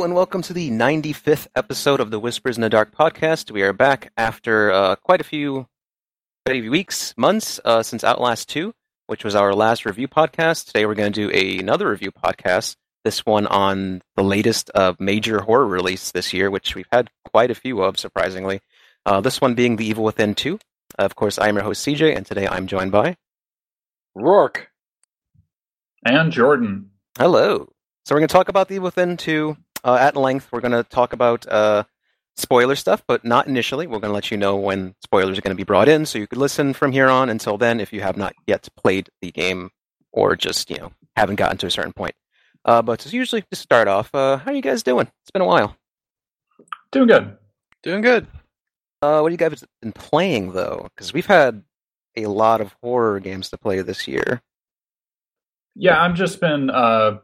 Hello and welcome to the 95th episode of the Whispers in the Dark podcast. We are back after uh, quite a few, quite a few weeks, months uh, since Outlast 2, which was our last review podcast. Today we're going to do a, another review podcast, this one on the latest uh, major horror release this year, which we've had quite a few of, surprisingly. Uh, this one being The Evil Within 2. Of course, I'm your host, CJ, and today I'm joined by Rourke. And Jordan. Hello. So we're going to talk about The Evil Within 2 uh, at length. We're going to talk about uh, spoiler stuff, but not initially. We're going to let you know when spoilers are going to be brought in, so you could listen from here on until then if you have not yet played the game or just, you know, haven't gotten to a certain point. Uh, but to usually to start off, uh, how are you guys doing? It's been a while. Doing good. Doing good. Uh, what have you guys been playing though? Because we've had a lot of horror games to play this year. Yeah, I've just been uh,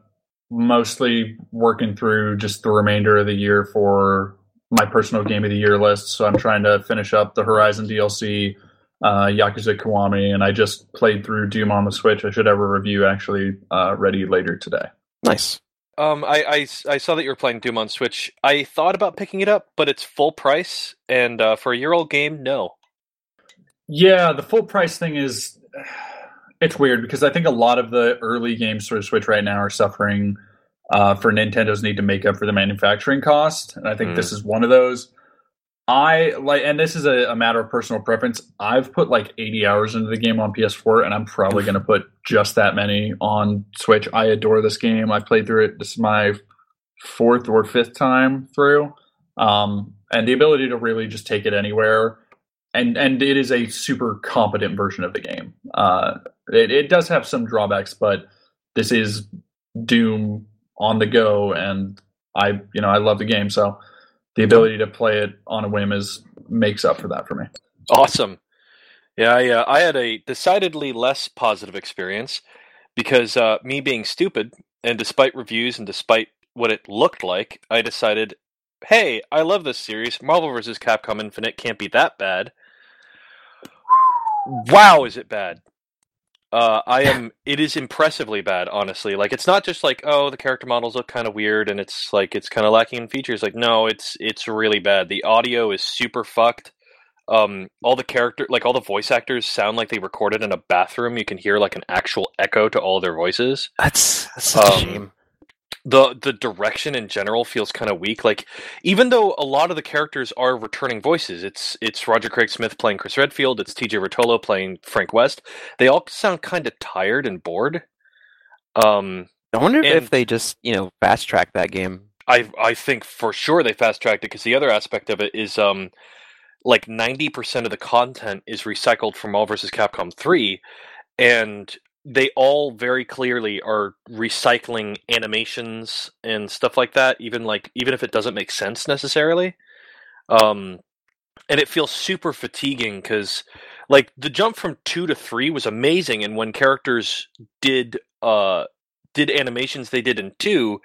mostly working through just the remainder of the year for my personal game of the year list. So I'm trying to finish up the Horizon DLC, uh, Yakuza Kiwami, and I just played through Doom on the Switch. I should have a review actually uh, ready later today. Nice. Um, I, I, I saw that you were playing Doom on Switch. I thought about picking it up, but it's full price, and uh, for a year old game, no. Yeah, the full price thing is it's weird because I think a lot of the early games for Switch right now are suffering uh, for Nintendo's need to make up for the manufacturing cost, and I think Mm. this is one of those. I like, and this is a, a matter of personal preference. I've put like 80 hours into the game on PS4, and I'm probably going to put just that many on Switch. I adore this game. I played through it. This is my fourth or fifth time through, um, and the ability to really just take it anywhere. And and it is a super competent version of the game. Uh, it, it does have some drawbacks, but this is Doom on the go, and I you know I love the game, so the ability to play it on a whim is makes up for that for me. Awesome. Yeah, I, uh, I had a decidedly less positive experience because uh, me being stupid, and despite reviews and despite what it looked like, I decided, hey, I love this series. Marvel vs. Capcom Infinite can't be that bad. Wow, is it bad? Uh, I am. It is impressively bad, honestly. Like, it's not just like, oh, the character models look kind of weird, and it's like it's kind of lacking in features. Like, no, it's it's really bad. The audio is super fucked. Um, all the character, like all the voice actors, sound like they recorded in a bathroom. You can hear like an actual echo to all their voices. That's, that's such a Um, shame. The The direction in general feels kind of weak. Like, even though a lot of the characters are returning voices, it's it's Roger Craig Smith playing Chris Redfield, it's T.J. Rotolo playing Frank West. They all sound kind of tired and bored. Um, I wonder if they just, you know, fast track that game. I I think for sure they fast tracked it because the other aspect of it is um like ninety percent of the content is recycled from All vs. Capcom three, and they all very clearly are recycling animations and stuff like that. Even like even if it doesn't make sense necessarily, um, and it feels super fatiguing because like the jump from two to three was amazing, and when characters did uh did animations they did in two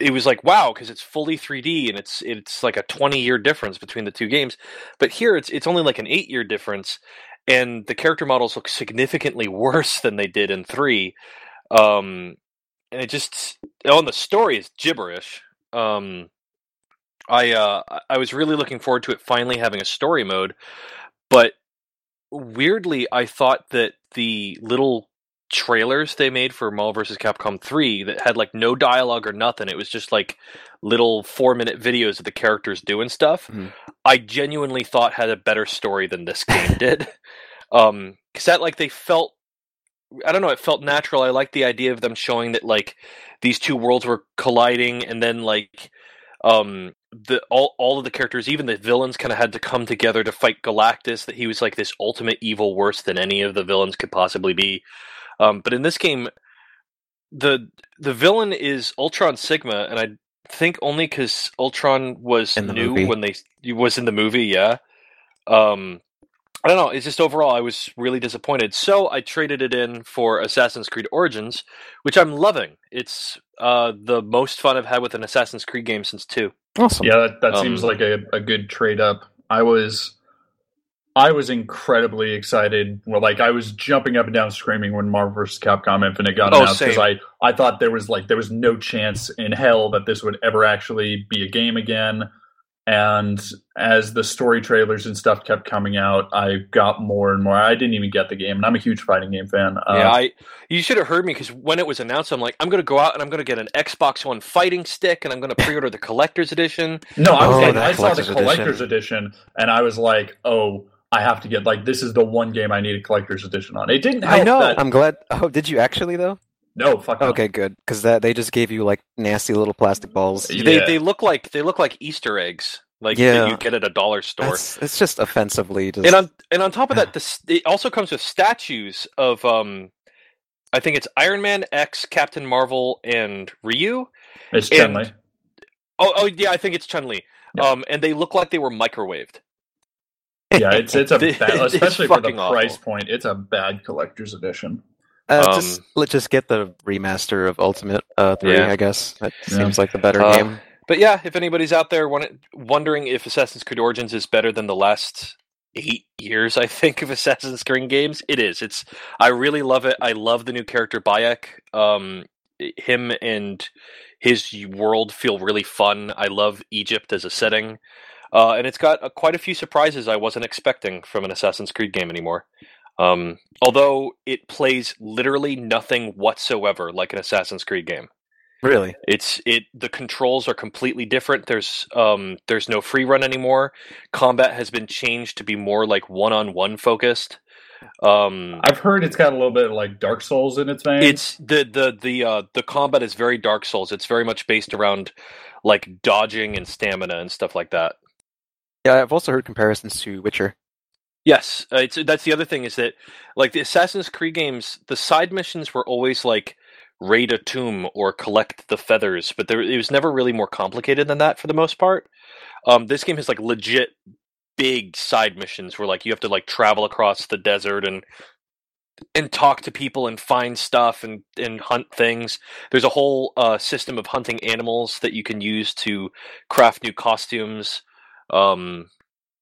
it was like wow because it's fully 3D and it's it's like a 20 year difference between the two games. But here it's it's only like an 8 year difference and the character models look significantly worse than they did in 3. Um and it just on the story is gibberish. Um I uh I- was really looking forward to it finally having a story mode, but weirdly I thought that the little trailers they made for Marvel vs. Capcom 3 that had like no dialogue or nothing. It was just like little four minute videos of the characters doing stuff. Mhm. I genuinely thought had a better story than this game did. Um, cause that like they felt, I don't know, it felt natural. I liked the idea of them showing that like these two worlds were colliding and then like, um, the all all of the characters, even the villains, kind of had to come together to fight Galactus. That he was like this ultimate evil, worse than any of the villains could possibly be. Um, but in this game, the the villain is Ultron Sigma, and I think only because Ultron was new movie. when they he was in the movie. Yeah. Um, I don't know. It's just overall, I was really disappointed. So I traded it in for Assassin's Creed Origins, which I'm loving. It's uh, the most fun I've had with an Assassin's Creed game since two. Awesome. Yeah, that, that seems Um, like a, a good trade up. I was I was incredibly excited. Well, like I was jumping up and down screaming when Marvel vs. Capcom Infinite got Oh, announced because. I I thought there was like there was no chance in hell that this would ever actually be a game again. And as the story trailers and stuff kept coming out, I got more and more. I didn't even get the game, and I'm a huge fighting game fan. Uh, yeah, I you should have heard me because when it was announced, I'm like, I'm going to go out and I'm going to get an Xbox One fighting stick, and I'm going to pre-order the collector's edition. No, I was Oh, like, that I saw the collector's collector's edition. and I was like, oh, I have to get like this is the one game I need a collector's edition on. It didn't help I know. that. I'm glad. Oh, did you actually though? No, fuck no. Okay, good. Because that they just gave you like nasty little plastic balls. Yeah. They they look like they look like Easter eggs, like Yeah. that you get at a dollar store. That's, it's just offensively just. And on and on top of that, this it also comes with statues of um, I think it's Iron Man, X, Captain Marvel, and Ryu. It's and- Chun-Li. Oh, oh yeah, I think it's Chun Li. Yeah. Um, and they look like they were microwaved. Yeah, it's it's a bad, especially for the fucking awful. price point. It's a bad collector's edition. Uh, um, just let's just get the remaster of Ultimate uh, Three. Yeah. I guess that Yeah. seems like the better Uh, game. But yeah, if anybody's out there won- wondering if Assassin's Creed Origins is better than the last eight years, I think of Assassin's Creed games, it is. It's I really love it. I love the new character Bayek. Um, him and his world feel really fun. I love Egypt as a setting, uh, and it's got uh, quite a few surprises I wasn't expecting from an Assassin's Creed game anymore. Um, although it plays literally nothing whatsoever like an Assassin's Creed game. Really? It's it the controls are completely different. There's um there's no free run anymore. Combat has been changed to be more like one on one focused. Um I've heard it's got a little bit of like Dark Souls in its vein. it's the the the uh the combat is very Dark Souls. It's very much based around like dodging and stamina and stuff like that. Yeah, I've also heard comparisons to Witcher. Yes, uh, that's the other thing is that like the Assassin's Creed games, the side missions were always like raid a tomb or collect the feathers, but there it was never really more complicated than that for the most part. Um, this game has like legit big side missions where like you have to like travel across the desert and and talk to people and find stuff and and hunt things. There's a whole uh, system of hunting animals that you can use to craft new costumes. Um,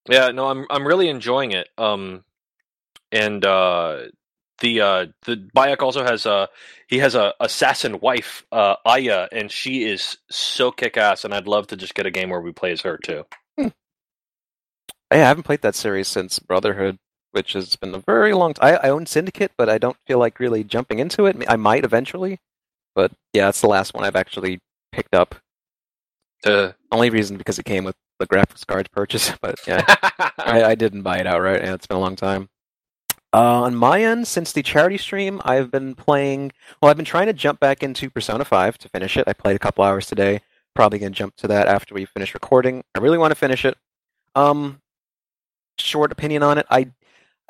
yeah, no, I'm I'm really enjoying it. Um, and uh, the uh, the Bayek also has a he has a assassin wife, uh, Aya, and she is so kick ass. And I'd love to just get a game where we play as her too. Yeah, I haven't played that series since Brotherhood, which has been a very long time. I, I own Syndicate, but I don't feel like really jumping into it. I might eventually, but yeah, that's the last one I've actually picked up. Uh, Only reason because it came with the graphics card purchase, but yeah, I, I didn't buy it outright. and it's been a long time. Uh, on my end, since the charity stream, I've been playing. Well, I've been trying to jump back into Persona 5 to finish it. I played a couple hours today. Probably going to jump to that after we finish recording. I really want to finish it. Um, short opinion on it. I,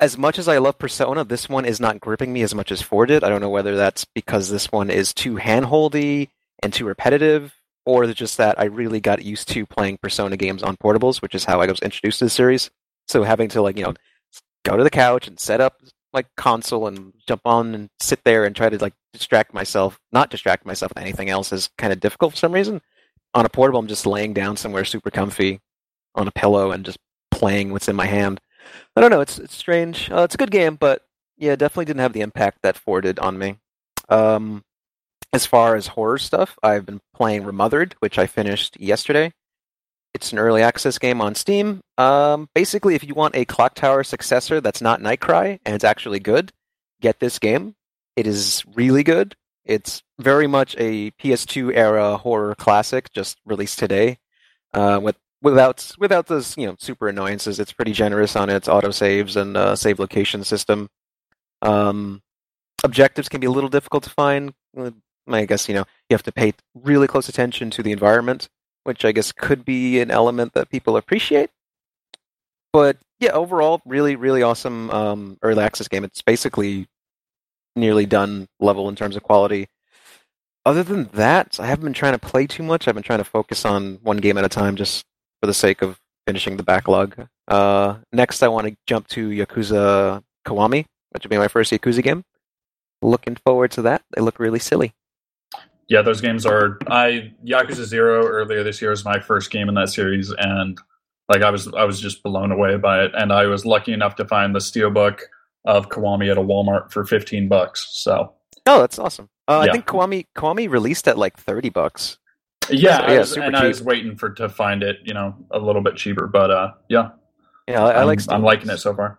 as much as I love Persona, this one is not gripping me as much as 4 did. I don't know whether that's because this one is too handholdy and too repetitive, or just that I really got used to playing Persona games on portables, which is how I was introduced to the series. So having to like you know go to the couch and set up like console and jump on and sit there and try to like distract myself, not distract myself with anything else is kind of difficult for some reason. On a portable, I'm just laying down somewhere super comfy on a pillow and just playing what's in my hand. I don't know. It's it's strange. Uh, it's a good game, but yeah, definitely didn't have the impact that four did on me. Um, as far as horror stuff, I've been playing Remothered, which I finished yesterday. It's an early access game on Steam. Um, basically, if you want a Clock Tower successor that's not Nightcry and it's actually good, get this game. It is really good. It's very much a PS2 era horror classic, just released today. Uh, with without without those you know super annoyances, it's pretty generous on its auto saves and uh, save location system. Um, objectives can be a little difficult to find. I guess you know you have to pay really close attention to the environment which I guess could be an element that people appreciate. But yeah, overall, really, really awesome um, early access game. It's basically nearly done level in terms of quality. Other than that, I haven't been trying to play too much. I've been trying to focus on one game at a time just for the sake of finishing the backlog. Uh, next, I want to jump to Yakuza Kiwami, which will be my first Yakuza game. Looking forward to that. They look really silly. Yeah, those games are. I Yakuza Zero earlier this year was my first game in that series, and like I was I was just blown away by it, and I was lucky enough to find the steelbook of Kiwami at a Walmart for fifteen bucks. So Oh, that's awesome. Uh, Yeah. I think Kiwami Kiwami released at like thirty bucks. yeah, So, I yeah, was- super and I cheap. was waiting for to find it, you know, a little bit cheaper, but uh, yeah, Yeah, I, I I'm, like. I'm liking it so far.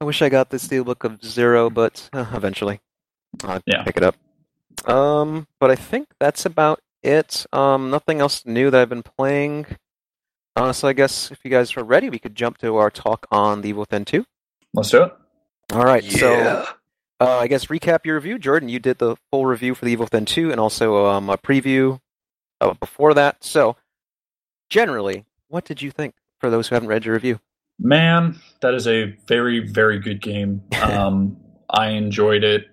I wish I got the steelbook of Zero, but uh, eventually I'll Yeah. pick it up. Um, but I think that's about it. Um, nothing else new that I've been playing. Uh, so I guess if you guys are ready, we could jump to our talk on the Evil Within 2. Let's do it. All right, so uh, I guess recap your review, Jordan. You did the full review for the Evil Within 2 and also um, a preview uh, before that. So, generally, what did you think for those who haven't read your review? Man, that is a very, very good game. Um, I enjoyed it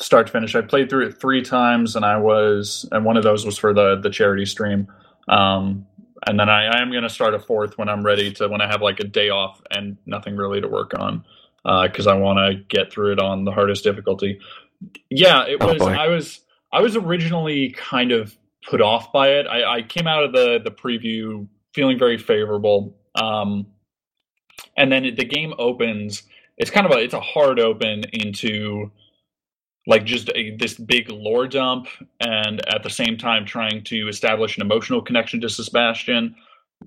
start to finish. I played through it three times, and I was, and one of those was for the the charity stream. Um, and then I, I am going to start a fourth when I'm ready to when I have like a day off and nothing really to work on because I want to get through it on the hardest difficulty. Yeah, it Oh, was. I was. I was originally kind of put off by it. I, I came out of the the preview feeling very favorable. Um, and then it, the game opens. It's kind of a it's a hard open into like just a, this big lore dump, and at the same time trying to establish an emotional connection to Sebastian,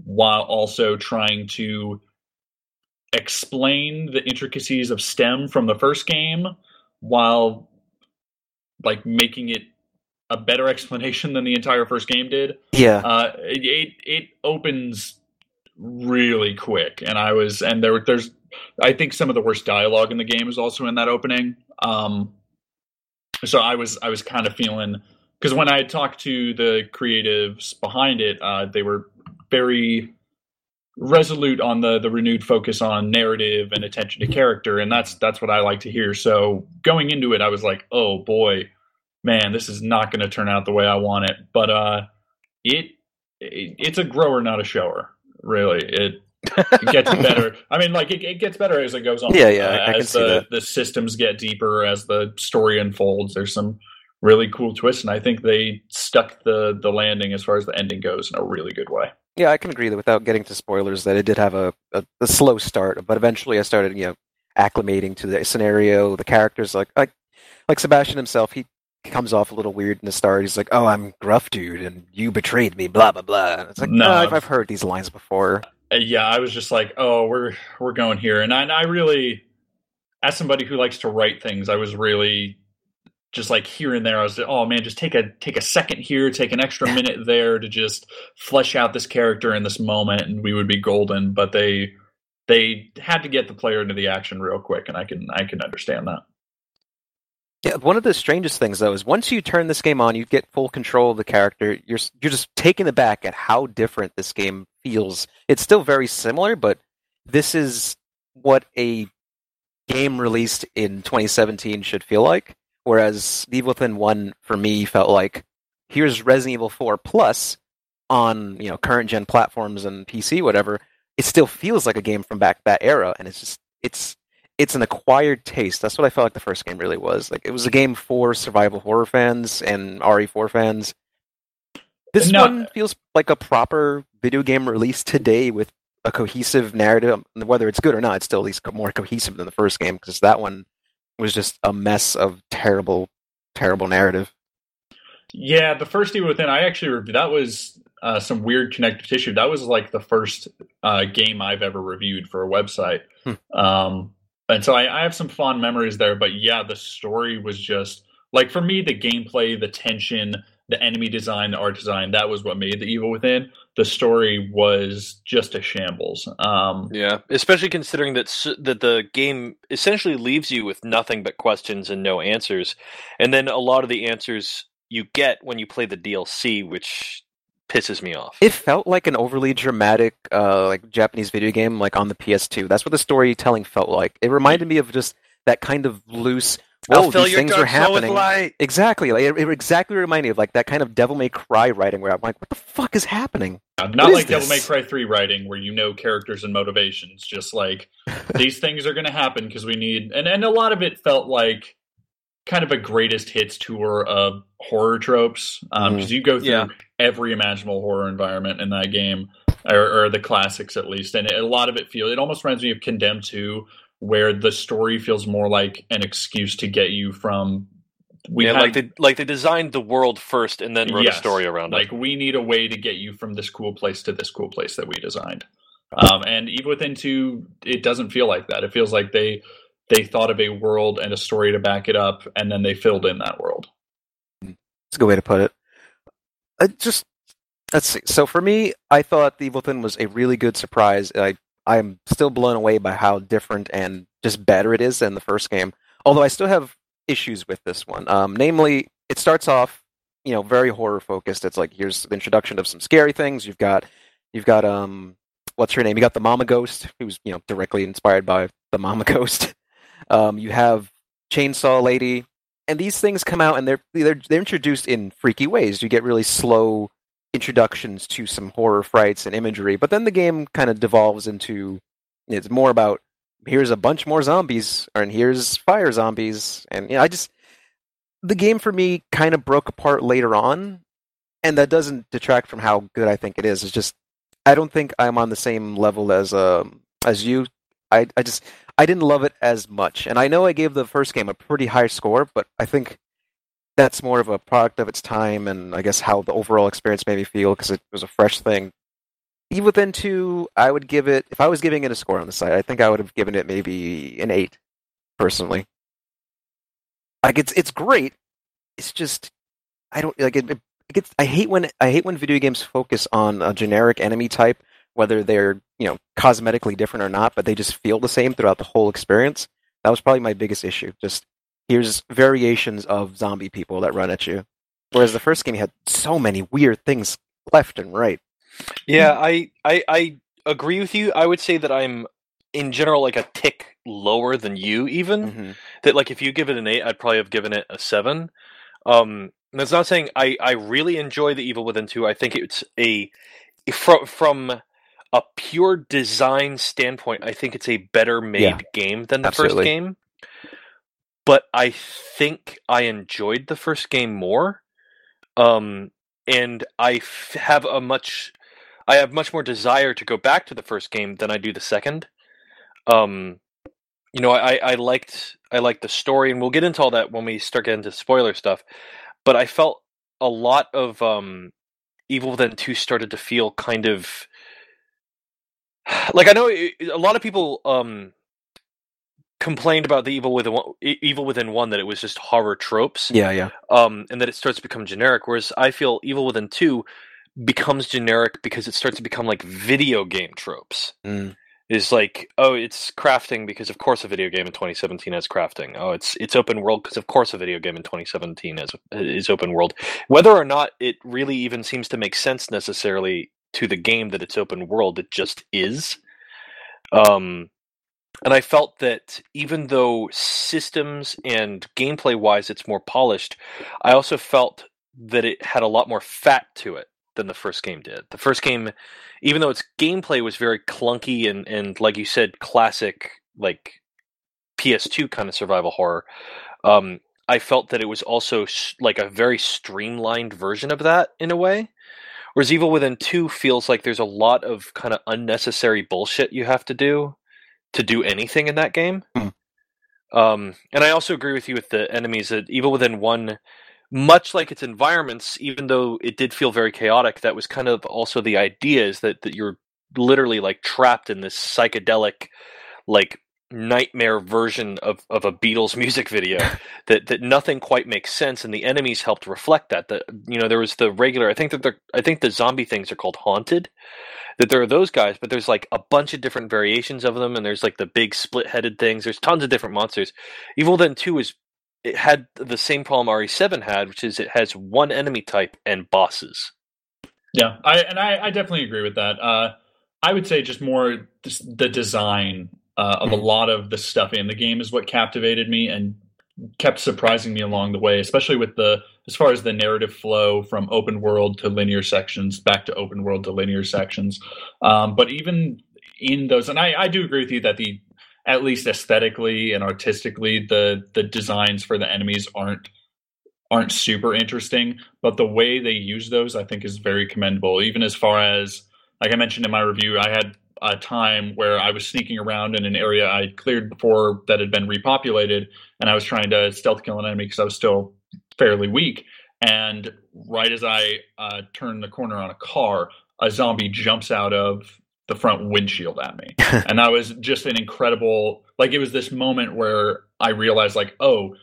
while also trying to explain the intricacies of STEM from the first game, while like making it a better explanation than the entire first game did Yeah. uh, it, it it opens really quick, and I was and there there's I think some of the worst dialogue in the game is also in that opening. Um, so I was I was kind of feeling because when I talked to the creatives behind it, uh, they were very resolute on the the renewed focus on narrative and attention to character, and that's that's what I like to hear. So going into it, I was like, oh boy, man, this is not going to turn out the way I want it. But uh, it, it it's a grower, not a shower. Really, it, it gets better. I mean, like it, it gets better as it goes on. Yeah, yeah, I- Uh, I can as the that. the systems get deeper, as the story unfolds, there's some really cool twists, and I think they stuck the the landing as far as the ending goes in a really good way. Yeah, I can agree that without getting to spoilers, that it did have a, a, a slow start, but eventually I started, you know, acclimating to the scenario, the characters. Like, like, like Sebastian himself, he comes off a little weird in the start. He's like, "Oh, I'm gruff dude, and you betrayed me." Blah blah blah. And it's like, No. no, I've, I've heard these lines before. Uh, yeah, I was just like, oh, we're we're going here, and I, and I really, as somebody who likes to write things, I was really just like here and there. I was, like, oh man, just take a take a second here, take an extra minute there to just flesh out this character in this moment, and we would be golden. But they they had to get the player into the action real quick, and I can I can understand that. Yeah, one of the strangest things though is once you turn this game on, you get full control of the character. You're you're just taken aback at how different this game feels. It's still very similar, but this is what a game released in 2017 should feel like. Whereas Evil Within One for me felt like here's Resident Evil 4 Plus on you know current gen platforms and PC, whatever. It still feels like a game from back that era, and it's just it's it's an acquired taste. That's what I felt like the first game really was. Like it was a game for survival horror fans and RE4 fans. This No. one feels like a proper video game release today with a cohesive narrative. Whether it's good or not, it's still at least more cohesive than the first game because that one was just a mess of terrible, terrible narrative. Yeah, the first Evil Within, I actually reviewed. That was uh, some weird connective tissue. That was like the first uh, game I've ever reviewed for a website. Hmm. Um, and so I, I have some fond memories there. But yeah, the story was just like for me, the gameplay, the tension, the enemy design, the art design. That was what made the Evil Within. The story was just a shambles. Um, Yeah, especially considering that that the game essentially leaves you with nothing but questions and no answers, and then a lot of the answers you get when you play the DLC, which pisses me off. It felt like an overly dramatic, uh, like Japanese video game, like on the PS2. That's what the storytelling felt like. It reminded me of just that kind of loose. Whoa, these things are happening. Exactly, like it, it exactly reminded me of like that kind of Devil May Cry writing, where I'm like, what the fuck is happening? Not What is like Devil May? Cry 3 writing where you know characters and motivations. Just like these things are going to happen because we need. And, and a lot of it felt like kind of a greatest hits tour of horror tropes because um, Mhm. you go through Yeah. every imaginable horror environment in that game, or, or the classics at least, and a lot of it feels. It almost reminds me of Condemned 2, where the story feels more like an excuse to get you from. We yeah, had- like they like they designed the world first and then wrote Yes. a story around like it. Like we need a way to get you from this cool place to this cool place that we designed. Um, and Evil Within Two, it doesn't feel like that. It feels like they they thought of a world and a story to back it up, and then they filled in that world. That's a good way to put it. I just let's see. So for me, I thought the Evil Within was a really good surprise. I I'm still blown away by how different and just better it is than the first game. Although I still have issues with this one. Um, namely, it starts off, you know, very horror focused. It's like here's the introduction of some scary things. You've got you've got um what's her name? You got the Mama Ghost, who's you know directly inspired by the Mama Ghost. Um, you have Chainsaw Lady, and these things come out and they're they're they're introduced in freaky ways. You get really slow introductions to some horror frights and imagery, but then the game kind of devolves into it's more about here's a bunch more zombies and here's fire zombies and you know, I just the game for me kind of broke apart later on and that doesn't detract from how good I think it is. It's just I don't think I'm on the same level as um as you. I I just I didn't love it as much. And I know I gave the first game a pretty high score, but I think that's more of a product of its time and I guess how the overall experience made me feel because it was a fresh thing. Eve Within 2, I would give it, if I was giving it a score on the site, I think I would have given it maybe an 8, personally. Like, it's it's great. It's just, I don't, like, it, it gets, I hate when, I hate when video games focus on a generic enemy type, whether they're, you know, cosmetically different or not, but they just feel the same throughout the whole experience. That was probably my biggest issue. Just, here's variations of zombie people that run at you. Whereas the first game had so many weird things left and right. Yeah, I, I I agree with you. I would say that I'm in general like a tick lower than you even. Mm-hmm. That like if you give it an 8, I'd probably have given it a 7. Um and that's not saying I I really enjoy the Evil Within 2. I think it's a from from a pure design standpoint, I think it's a better made Yeah, game than the absolutely. first game. But I think I enjoyed the first game more. Um and I f- have a much I have much more desire to go back to the first game than I do the second. Um, you know, I, I liked I liked the story, and we'll get into all that when we start getting into spoiler stuff. But I felt a lot of um, Evil Within Two started to feel kind of like I know a lot of people um, complained about the Evil Within one, Evil Within One that it was just horror tropes Yeah, yeah. um, and that it starts to become generic. Whereas I feel Evil Within Two becomes generic because it starts to become like video game tropes. Mm. Is like, oh, it's crafting because of course a video game in 2017 has crafting. Oh, it's it's open world because of course a video game in 2017 has is open world. Whether or not it really even seems to make sense necessarily to the game that it's open world, it just is. Um, and I felt that even though systems and gameplay wise it's more polished, I also felt that it had a lot more fat to it than the first game did. The first game, even though its gameplay was very clunky and, and like you said, classic like PS2 kind of survival horror, um, I felt that it was also s- like a very streamlined version of that in a way. Whereas Evil Within 2 feels like there's a lot of kind of unnecessary bullshit you have to do to do anything in that game. Hmm. Um, and I also agree with you with the enemies that Evil Within 1, much like its environments, even though it did feel very chaotic, that was kind of also the idea is that, that you're literally like trapped in this psychedelic, like nightmare version of, of a Beatles music video that, that nothing quite makes sense and the enemies helped reflect that. That you know there was the regular I think that the I think the zombie things are called haunted that there are those guys but there's like a bunch of different variations of them and there's like the big split headed things. There's tons of different monsters. Evil Then 2 is it had the same problem RE7 had which is it has one enemy type and bosses. Yeah, I and I, I definitely agree with that. Uh, I would say just more the design uh, of a lot of the stuff in the game is what captivated me and kept surprising me along the way, especially with the as far as the narrative flow from open world to linear sections, back to open world to linear sections. Um, but even in those, and I, I do agree with you that the at least aesthetically and artistically, the the designs for the enemies aren't aren't super interesting, but the way they use those, I think, is very commendable. Even as far as, like I mentioned in my review, I had a time where I was sneaking around in an area I'd cleared before that had been repopulated, and I was trying to stealth kill an enemy because I was still fairly weak. And right as I uh, turned the corner on a car, a zombie jumps out of the front windshield at me, and that was just an incredible. Like it was this moment where I realized, like, oh,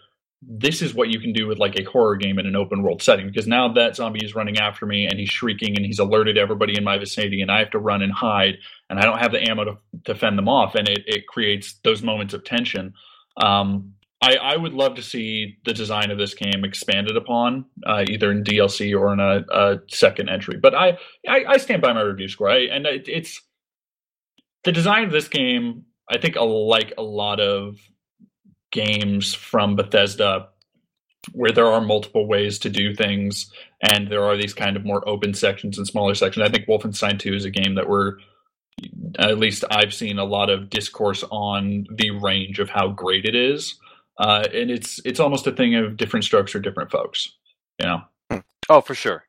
this is what you can do with like a horror game in an open world setting because now that zombie is running after me and he's shrieking and he's alerted everybody in my vicinity and I have to run and hide and I don't have the ammo to, to fend them off and it, it creates those moments of tension. Um, I, I would love to see the design of this game expanded upon uh, either in DLC or in a, a second entry. But I, I, I, stand by my review score. I, and it, it's the design of this game. I think like a lot of games from Bethesda where there are multiple ways to do things and there are these kind of more open sections and smaller sections. I think Wolfenstein 2 is a game that we're at least I've seen a lot of discourse on the range of how great it is. Uh, and it's it's almost a thing of different strokes for different folks, you know. Oh, for sure.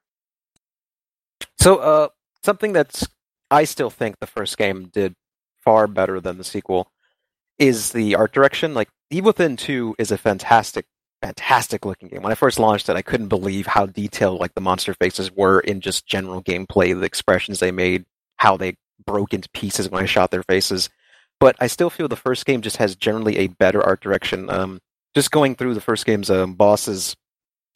So, uh, something that's I still think the first game did far better than the sequel is the art direction. Like Evil Within 2 is a fantastic, fantastic looking game. When I first launched it, I couldn't believe how detailed like the monster faces were in just general gameplay, the expressions they made, how they broke into pieces when I shot their faces. But I still feel the first game just has generally a better art direction. Um, just going through the first game's um, bosses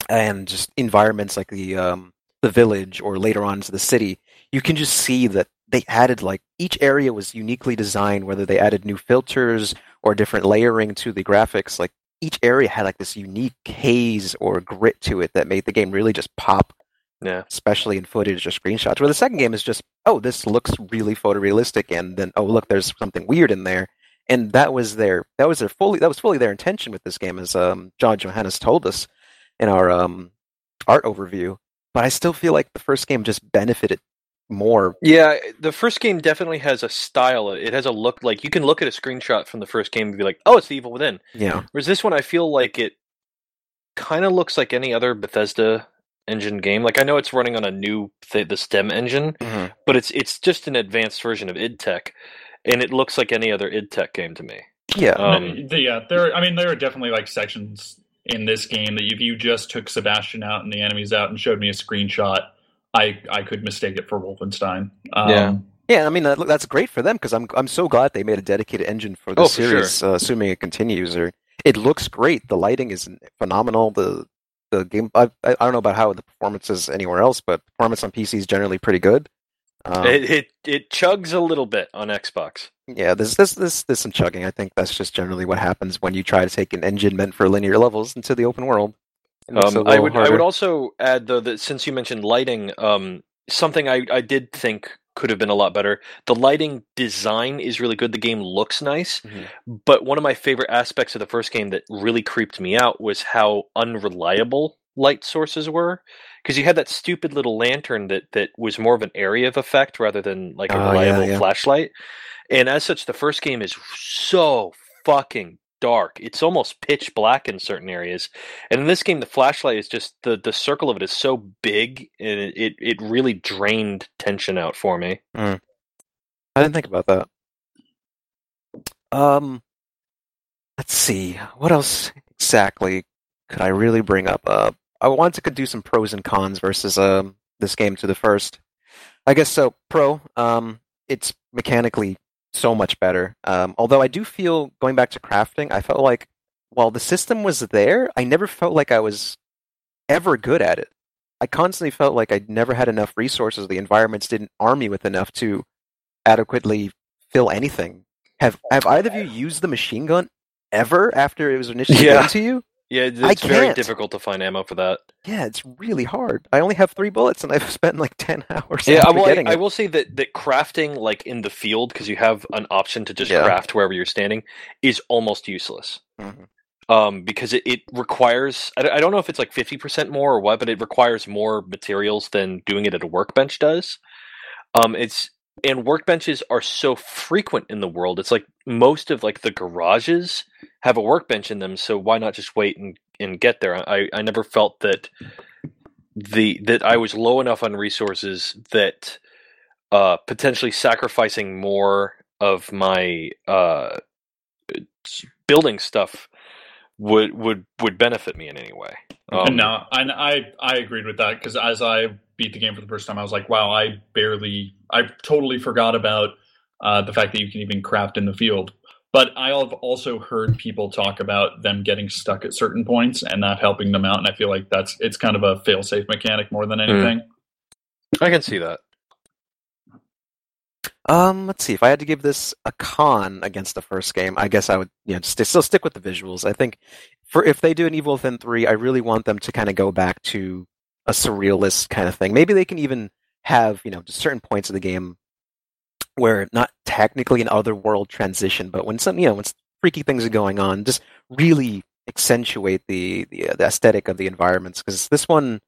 and just environments like the um, the village or later on to the city, you can just see that they added like each area was uniquely designed. Whether they added new filters or different layering to the graphics. Like each area had like this unique haze or grit to it that made the game really just pop. Yeah. Especially in footage or screenshots. Where the second game is just, oh, this looks really photorealistic, and then oh look, there's something weird in there. And that was their that was their fully that was fully their intention with this game, as um, John Johanas told us in our um, art overview. But I still feel like the first game just benefited more. Yeah, the first game definitely has a style. It has a look like you can look at a screenshot from the first game and be like, "Oh, it's the Evil Within." Yeah. Whereas this one, I feel like it kind of looks like any other Bethesda engine game. Like I know it's running on a new th- the STEM engine, mm-hmm. but it's it's just an advanced version of id Tech, and it looks like any other id Tech game to me. Yeah. Um, yeah, there. I mean, there are definitely like sections in this game that if you just took Sebastian out and the enemies out and showed me a screenshot, I I could mistake it for Wolfenstein. Um, yeah. Yeah, I mean that, that's great for them because I'm I'm so glad they made a dedicated engine for the Oh, for series, sure. uh, assuming it continues. Or it looks great. The lighting is phenomenal. The the game I, I don't know about how the performance is anywhere else, but performance on PC is generally pretty good. Um, it, it it chugs a little bit on Xbox. yeah, there's this this there's some chugging. I think that's just generally what happens when you try to take an engine meant for linear levels into the open world. It makes it a Um, I would I would also add though that since you mentioned lighting, um, something I, I did think could have been a lot better. The lighting design is really good. The game looks nice, Mhm. but one of my favorite aspects of the first game that really creeped me out was how unreliable light sources were. Because you had that stupid little lantern that that was more of an area of effect rather than like a Oh, yeah, reliable yeah. flashlight. And as such, the first game is so fucking dark. It's almost pitch black in certain areas. And in this game, the flashlight is just the the circle of it is so big, and it it, it really drained tension out for me. I didn't think about that. Um, let's see. What else exactly could I really bring up? Uh, I wanted to do some pros and cons versus um this game to the first. I guess so. Pro, um, it's mechanically so much better. Um, although I do feel going back to crafting, I felt like while the system was there, I never felt like I was ever good at it. I constantly felt like I never had enough resources. The environments didn't arm me with enough to adequately fill anything. Have have either of you used the machine gun ever after it was initially Yeah. given to you? Yeah, it's I very can't. difficult to find ammo for that. Yeah, it's really hard. I only have three bullets, and I've spent like ten hours. Yeah, I, will, I, I will say that that crafting like in the field because you have an option to just Yeah. craft wherever you're standing is almost useless. Mhm. Um, because it, it requires I, don't- I don't know if it's like fifty percent more or what, but it requires more materials than doing it at a workbench does. Um, it's and workbenches are so frequent in the world. It's like most of like the garages have a workbench in them, so why not just wait and, and get there? I, I never felt that the that I was low enough on resources that uh, potentially sacrificing more of my uh, building stuff would would would benefit me in any way. Um, no, and I I agreed with that because as I beat the game for the first time, I was like, wow, I barely, I totally forgot about uh, the fact that you can even craft in the field. But I have also heard people talk about them getting stuck at certain points and not helping them out, and I feel like that's it's kind of a fail-safe mechanic more than anything. Mm. I can see that. Um, let's see. If I had to give this a con against the first game, I guess I would, you know, st- still stick with the visuals. I think for if they do an Evil Within three, I really want them to kind of go back to a surrealist kind of thing. Maybe they can even have, you know, just certain points of the game where not technically an other world transition, but when some, you know, when freaky things are going on, just really accentuate the the, uh, the aesthetic of the environments. Because this one,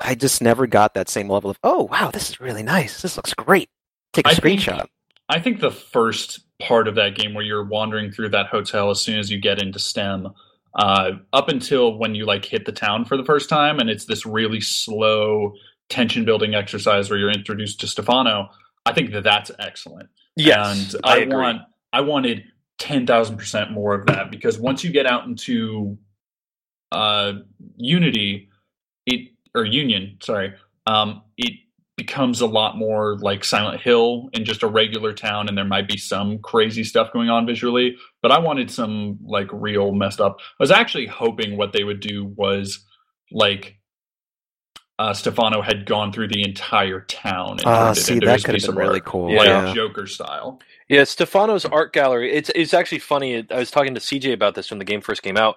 I just never got that same level of, oh wow, this is really nice. This looks great take a I screenshot. Think, I think the first part of that game where you're wandering through that hotel as soon as you get into STEM, uh, up until when you like hit the town for the first time, and it's this really slow tension building exercise where you're introduced to Stefano. I think that that's excellent. Yes, and I, I want I wanted ten thousand percent more of that because once you get out into uh, Unity, it or Union, sorry, um, it becomes a lot more like Silent Hill in just a regular town, and there might be some crazy stuff going on visually. But I wanted some like real messed up. I was actually hoping what they would do was like uh, Stefano had gone through the entire town. And uh, see, that could have been really cool, like yeah. Joker style. Yeah, Stefano's art gallery. It's it's actually funny. I was talking to CJ about this when the game first came out.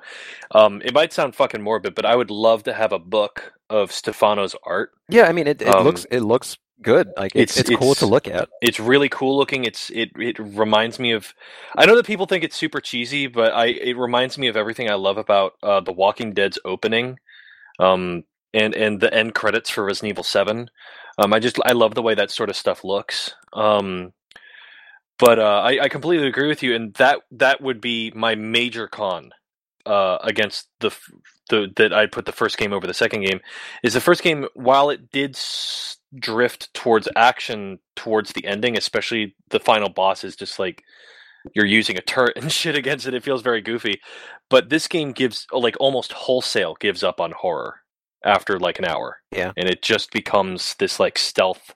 Um, it might sound fucking morbid, but I would love to have a book of Stefano's art. Yeah, I mean, it, it um, looks it looks good. Like it's, it's, it's cool to look at. It's really cool looking. It's it it reminds me of. I know that people think it's super cheesy, but I it reminds me of everything I love about uh, the Walking Dead's opening, um, and and the end credits for Resident Evil Seven. Um, I just I love the way that sort of stuff looks. Um, but uh, I, I completely agree with you, and that that would be my major con uh, against the the that I put the first game over the second game is the first game while it did drift towards action towards the ending, especially the final boss is just like you're using a turret and shit against it. It feels very goofy, but this game gives like almost wholesale gives up on horror after like an hour. Yeah, and it just becomes this like stealth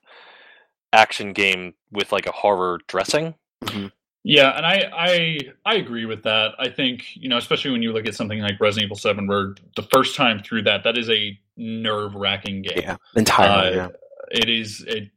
action game with like a horror dressing. Mm-hmm. Yeah, and I, I I agree with that. I think you know, especially when you look at something like Resident Evil Seven, where the first time through that, that is a nerve wracking game. Yeah, entirely. Uh, yeah. It is. It,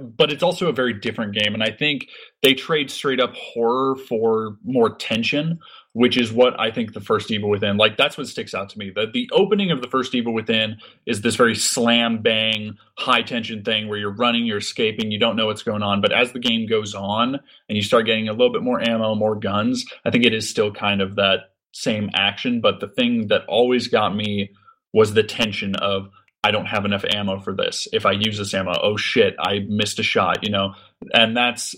but it's also a very different game, and I think they trade straight up horror for more tension which is what I think the first Evil Within, like that's what sticks out to me. That the opening of the first Evil Within is this very slam bang, high tension thing where you're running, you're escaping, you don't know what's going on. But as the game goes on and you start getting a little bit more ammo, more guns, I think it is still kind of that same action. But the thing that always got me was the tension of I don't have enough ammo for this. If I use this ammo, oh shit, I missed a shot, you know? And that's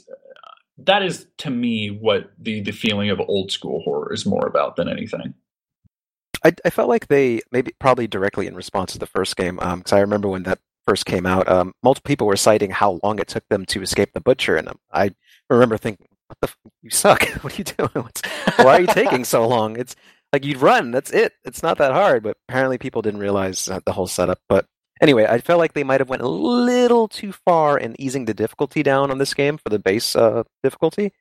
that is to me what the the feeling of old school horror is more about than anything. I, I felt like they maybe probably directly in response to the first game because um, I remember when that first came out, um, multiple people were citing how long it took them to escape the butcher, and I remember thinking, "What the? F- you suck! what are you doing? What's, why are you taking so long? It's like you'd run. That's it. It's not that hard." But apparently, people didn't realize uh, the whole setup. But anyway, I felt like they might have went a little too far in easing the difficulty down on this game for the base uh, difficulty.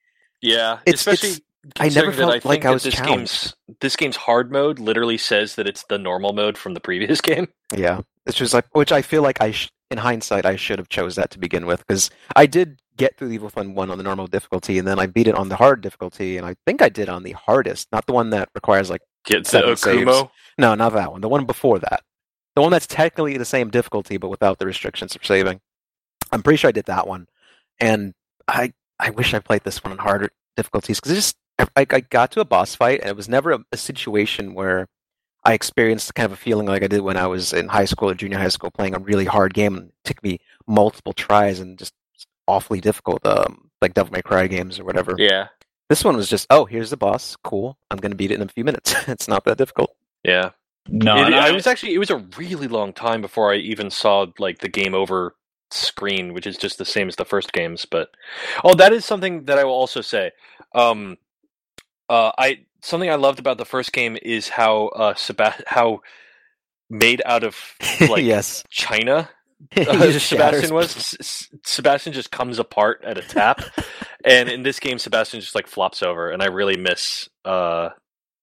Yeah, it's, especially. It's, I never felt I like I was this challenged. game's this game's hard mode literally says that it's the normal mode from the previous game. Yeah, it's just like which I feel like I sh- in hindsight I should have chose that to begin with because I did get through the Evil Within one on the normal difficulty and then I beat it on the hard difficulty and I think I did on the hardest, not the one that requires like Get seven saves. No, not that one. The one before that. The one that's technically the same difficulty, but without the restrictions for saving. I'm pretty sure I did that one, and I I wish I played this one on harder difficulties because just I, I, got to a boss fight and it was never a, a, situation where I experienced kind of a feeling like I did when I was in high school or junior high school playing a really hard game and it took me multiple tries and just awfully difficult, um, like Devil May Cry games or whatever. Yeah, This one was just, oh, here's the boss, cool. I'm gonna beat it in a few minutes. it's not that difficult. yeah. No, It, and I- I was actually it was a really long time before I even saw like the game over screen, which is just the same as the first games. But oh, that is something that I will also say. Um, uh, I something I loved about the first game is how uh, Sebast- how made out of like yes, China uh. Sebastian was. S- Sebastian just comes apart at a tap, and in this game, Sebastian just like flops over, and I really miss uh,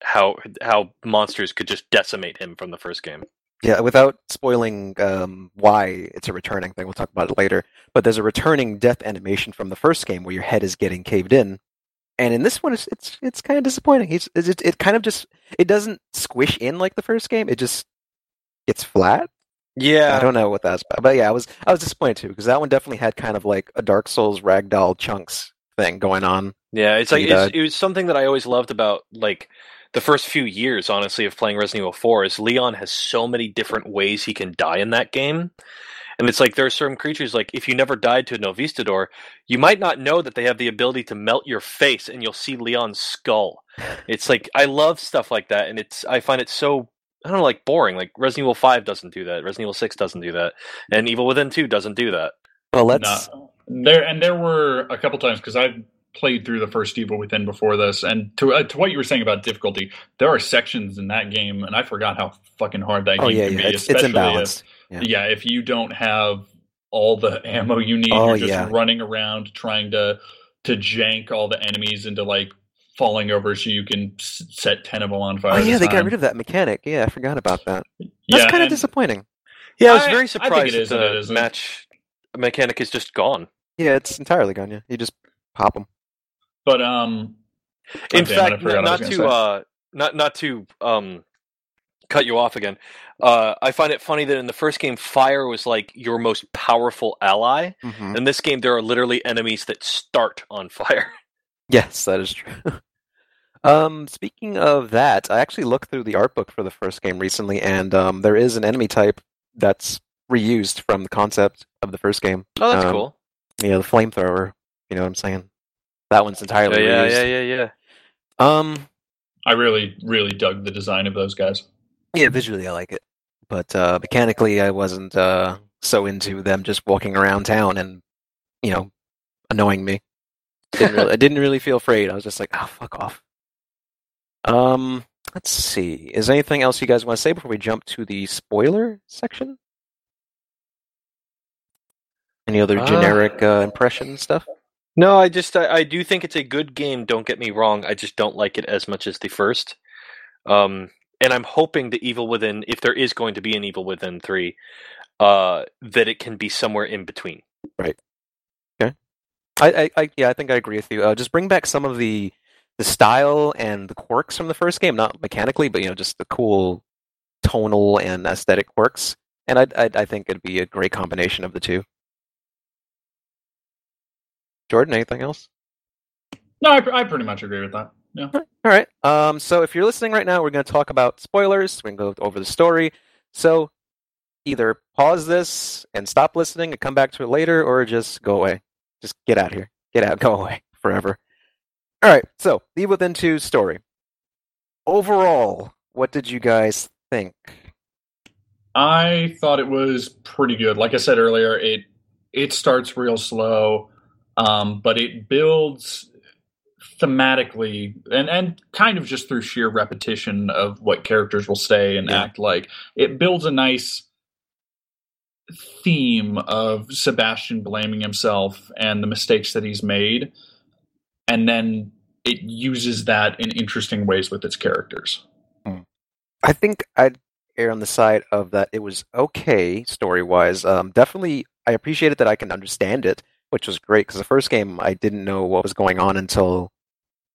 how how monsters could just decimate him from the first game. Yeah, without spoiling um, why it's a returning thing, we'll talk about it later. But there's a returning death animation from the first game where your head is getting caved in, and in this one, it's it's, it's kind of disappointing. He's it, it kind of just it doesn't squish in like the first game. It just gets flat. Yeah, I don't know what that's about, but yeah, I was I was disappointed too because that one definitely had kind of like a Dark Souls ragdoll chunks thing going on. Yeah, it's like it's, it was something that I always loved about like the first few years, honestly, of playing Resident Evil Four. Is Leon has so many different ways he can die in that game, and it's like there are certain creatures like if you never died to a Novistador, you might not know that they have the ability to melt your face, and you'll see Leon's skull. It's like I love stuff like that, and it's I find it so. I don't know, like boring. Like Resident Evil Five doesn't do that. Resident Evil Six doesn't do that, and Evil Within Two doesn't do that. Well, let's No. there and there were a couple times because I've played through the first Evil Within before this, and to uh, to what you were saying about difficulty, there are sections in that game, and I forgot how fucking hard that oh game yeah, can yeah, be. it's, it's especially imbalanced. If, yeah, if you don't have all the ammo you need, Oh, you're just yeah. running around trying to to jank all the enemies into like falling over so you can s- set ten of them on fire. Oh at yeah, they got time. rid of that mechanic. Yeah, I forgot about that. That's Yeah, kind of disappointing. Yeah, I was I- I very think surprised it is that and it the isn't. match mechanic is just gone. Yeah, it's entirely gone. Yeah, you just pop them. But um, In oh, damn it, I fact, forgot n- not to gonna say. uh, not not to um, cut you off again. Uh, I find it funny that in the first game, fire was like your most powerful ally. Mm-hmm. In this game, there are literally enemies that start on fire. Yes, that is true. um, speaking of that, I actually looked through the art book for the first game recently, and um, there is an enemy type that's reused from the concept of the first game. Oh, that's Um, cool. Yeah, the flamethrower. You know what I'm saying? That one's entirely yeah, reused. yeah, yeah, yeah. Um, I really really dug the design of those guys. yeah, visually I like it, but uh, mechanically I wasn't uh, so into them just walking around town and you know annoying me. Didn't really, I didn't really feel afraid. I was just like, oh, fuck off. Um, let's see. Is there anything else you guys want to say before we jump to the spoiler section? Any other Uh, generic uh, impression stuff? No, I just I, I do think it's a good game. Don't get me wrong. I just don't like it as much as the first. Um, and I'm hoping the Evil Within, if there is going to be an Evil Within three, uh, that it can be somewhere in between. Right. Okay. I, I, I yeah, I think I agree with you. Uh, just bring back some of the the style and the quirks from the first game, not mechanically, but you know, just the cool tonal and aesthetic quirks. And I, I, I think it'd be a great combination of the two. Jordan, anything else? No, I, I pretty much agree with that. Yeah. All right. Um, so if you're listening right now, we're going to talk about spoilers. We're going to go over the story. So either pause this and stop listening and come back to it later, or just go away. Just get out here. Get out. Go away forever. All right. So the Within 2 story. Overall, what did you guys think? I thought it was pretty good. Like I said earlier, it it starts real slow, um, but it builds thematically and and kind of just through sheer repetition of what characters will say and Yeah. act like. It builds a nice theme of Sebastian blaming himself and the mistakes that he's made, and then it uses that in interesting ways with its characters. I think I'd err on the side of that it was okay story wise. Um, definitely, I appreciated that I can understand it, which was great because the first game I didn't know what was going on until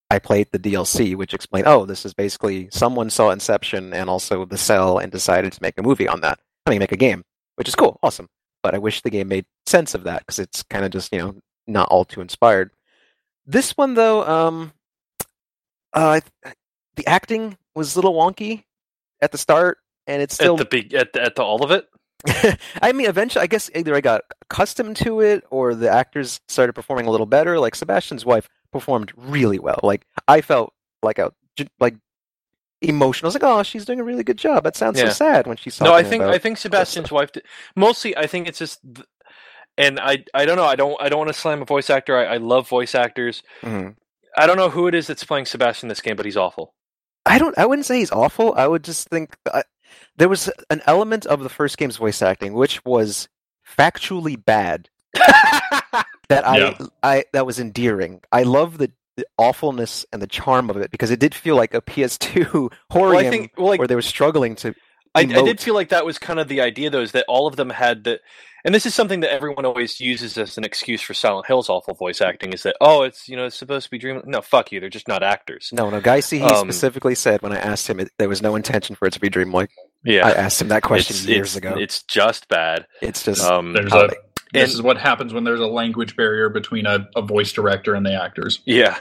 I played the DLC, which explained, oh, this is basically someone saw Inception and also The Cell and decided to make a movie on that. I mean, make a game, which is cool, awesome. But I wish the game made sense of that because it's kind of just you know not all too inspired. This one though, um, uh, the acting was a little wonky at the start, and it's still at the big at the, at the all of it. I mean, eventually, I guess either I got accustomed to it or the actors started performing a little better. Like Sebastian's wife performed really well. Like I felt like a like emotional. I was like, oh, she's doing a really good job. That sounds Yeah. so sad when she's No, I think. I think Sebastian's wife. Did, mostly, I think it's just, th- and I I don't know. I don't I don't want to slam a voice actor. I, I love voice actors. Mhm. I don't know who it is that's playing Sebastian in this game, but he's awful. I don't. I wouldn't say he's awful. I would just think I, there was an element of the first game's voice acting which was factually bad that I, Yeah. I that was endearing. I love the, the awfulness and the charm of it because it did feel like a PS2 horror well, game think well, like where they were struggling to. I, I did feel like that was kind of the idea, though, is that all of them had the, and this is something that everyone always uses as an excuse for Silent Hill's awful voice acting, is that oh, it's you know it's supposed to be dream. No, fuck you, they're just not actors. No, no, Guy he Um, specifically said when I asked him it, there was no intention for it to be dreamlike. Yeah, I asked him that question it's, years it's, ago. It's just bad. It's just Um, There's a. This and- is what happens when there's a language barrier between a, a voice director and the actors. Yeah.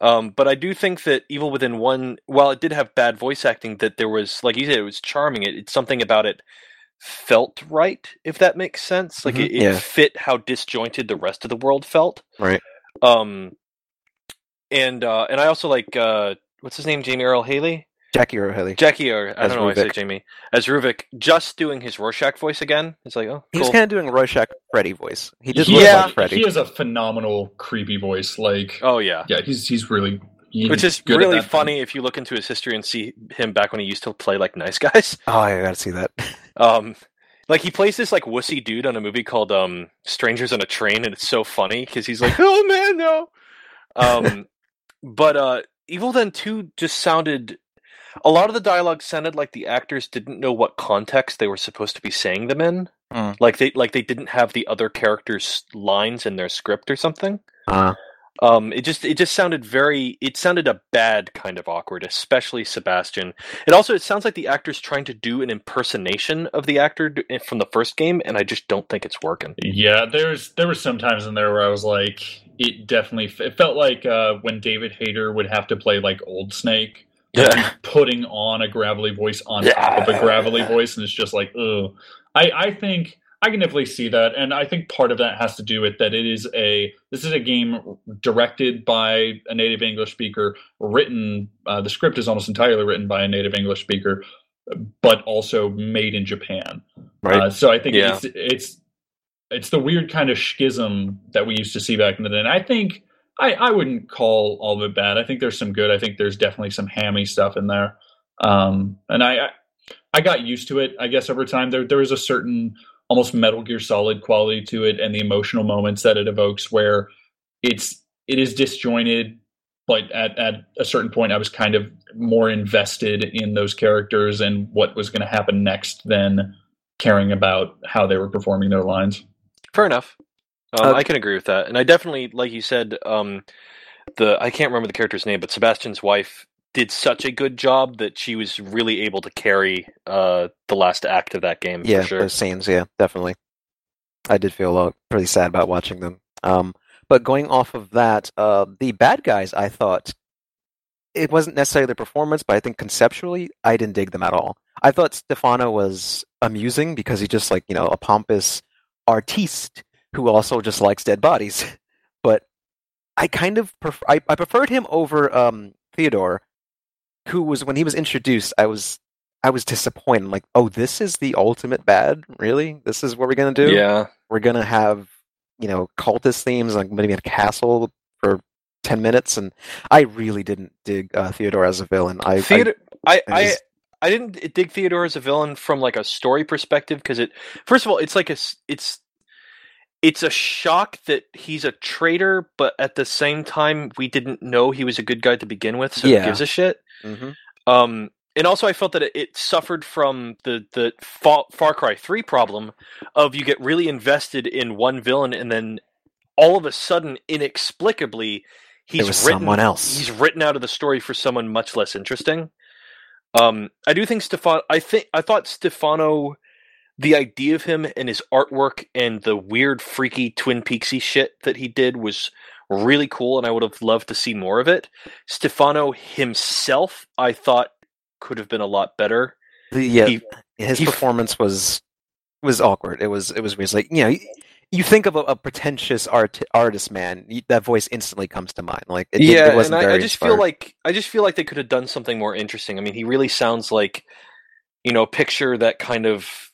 Um, but I do think that Evil Within One, while it did have bad voice acting, that there was, like you said, it was charming. It, it's something about it felt right, if that makes sense. Like Mhm, it, it yeah. fit how disjointed the rest of the world felt. Right. Um, and uh, and I also like uh, what's his name, Jamie Earl Haley, Jackie Earle Haley. Jackie, or I As don't know why I say Ruvik. Jamie as Ruvik, just doing his Rorschach voice again. It's like, oh, He was cool. kind of doing Rorschach Freddy voice. He did He- look Yeah. like Freddy. He has a phenomenal creepy voice. Like, Oh yeah. yeah, he's he's really he's Which is good at really that thing. funny if you look into his history and see him back when he used to play like nice guys. Oh, I gotta see that. Um, like he plays this like wussy dude on a movie called um Strangers on a Train, and it's so funny because he's like, "Oh man, no." Um, but uh, Evil Then Two just sounded. A lot of the dialogue sounded like the actors didn't know what context they were supposed to be saying them in. Hmm. Like they like they didn't have the other characters' lines in their script or something. Uh, Um, it just it just sounded very it sounded a bad kind of awkward, especially Sebastian. It also it sounds like the actor's trying to do an impersonation of the actor from the first game, and I just don't think it's working. Yeah, there's there were some times in there where I was like, it definitely it felt like uh, when David Hayter would have to play like Old Snake, Yeah. putting on a gravelly voice on top of a gravelly voice, and it's just like, ugh. I I think I can definitely see that, and I think part of that has to do with that it is a this is a game directed by a native English speaker, written uh, the script is almost entirely written by a native English speaker, but also made in Japan. right. Uh, so I think Yeah. it's it's it's the weird kind of schism that we used to see back in the day. And I think I, I wouldn't call all of it bad. I think there's some good. I think there's definitely some hammy stuff in there. Um, and I, I I got used to it. I guess over time there there was a certain almost Metal Gear Solid quality to it, and the emotional moments that it evokes, where it's it is disjointed. But at, at a certain point, I was kind of more invested in those characters and what was going to happen next than caring about how they were performing their lines. Fair enough. Um, Uh, I can agree with that, and I definitely, like you said, um, the I can't remember the character's name, but Sebastian's wife did such a good job that she was really able to carry uh, the last act of that game. yeah, for sure. those scenes. Yeah, definitely. I did feel uh, pretty sad about watching them. Um, but going off of that, uh, the bad guys, I thought it wasn't necessarily their performance, but I think conceptually, I didn't dig them at all. I thought Stefano was amusing because he's just like you know a pompous artiste who also just likes dead bodies. But I kind of pref- I, I preferred him over um, Theodore, who was when he was introduced. I was I was disappointed. I'm like, oh, this is the ultimate bad. Really, this is what we're gonna do. Yeah, we're gonna have you know cultist themes, like maybe a castle for ten minutes, and I really didn't dig uh, Theodore as a villain. I, I I I, just- I didn't dig Theodore as a villain from like a story perspective because it. First of all, it's like a it's it's a shock that he's a traitor, but at the same time, we didn't know he was a good guy to begin with, so Yeah. who gives a shit? Mhm. Um, and also, I felt that it, it suffered from the the Far, Far Cry Three problem of you get really invested in one villain, and then all of a sudden, inexplicably, he's written someone else. he's written out of the story for someone much less interesting. Um, I do think Stefano. I think I thought Stefano, the idea of him and his artwork and the weird, freaky Twin Peaksy shit that he did was really cool, and I would have loved to see more of it. Stefano himself, I thought, could have been a lot better. Yeah, he- his he performance was was awkward. It was it was weird. It's like you know, you, think of a, a pretentious art artist man, that voice instantly comes to mind. Like it, yeah, it and I, I just feel like I just feel like they could have done something more interesting. I mean, he really sounds like you know, picture that kind of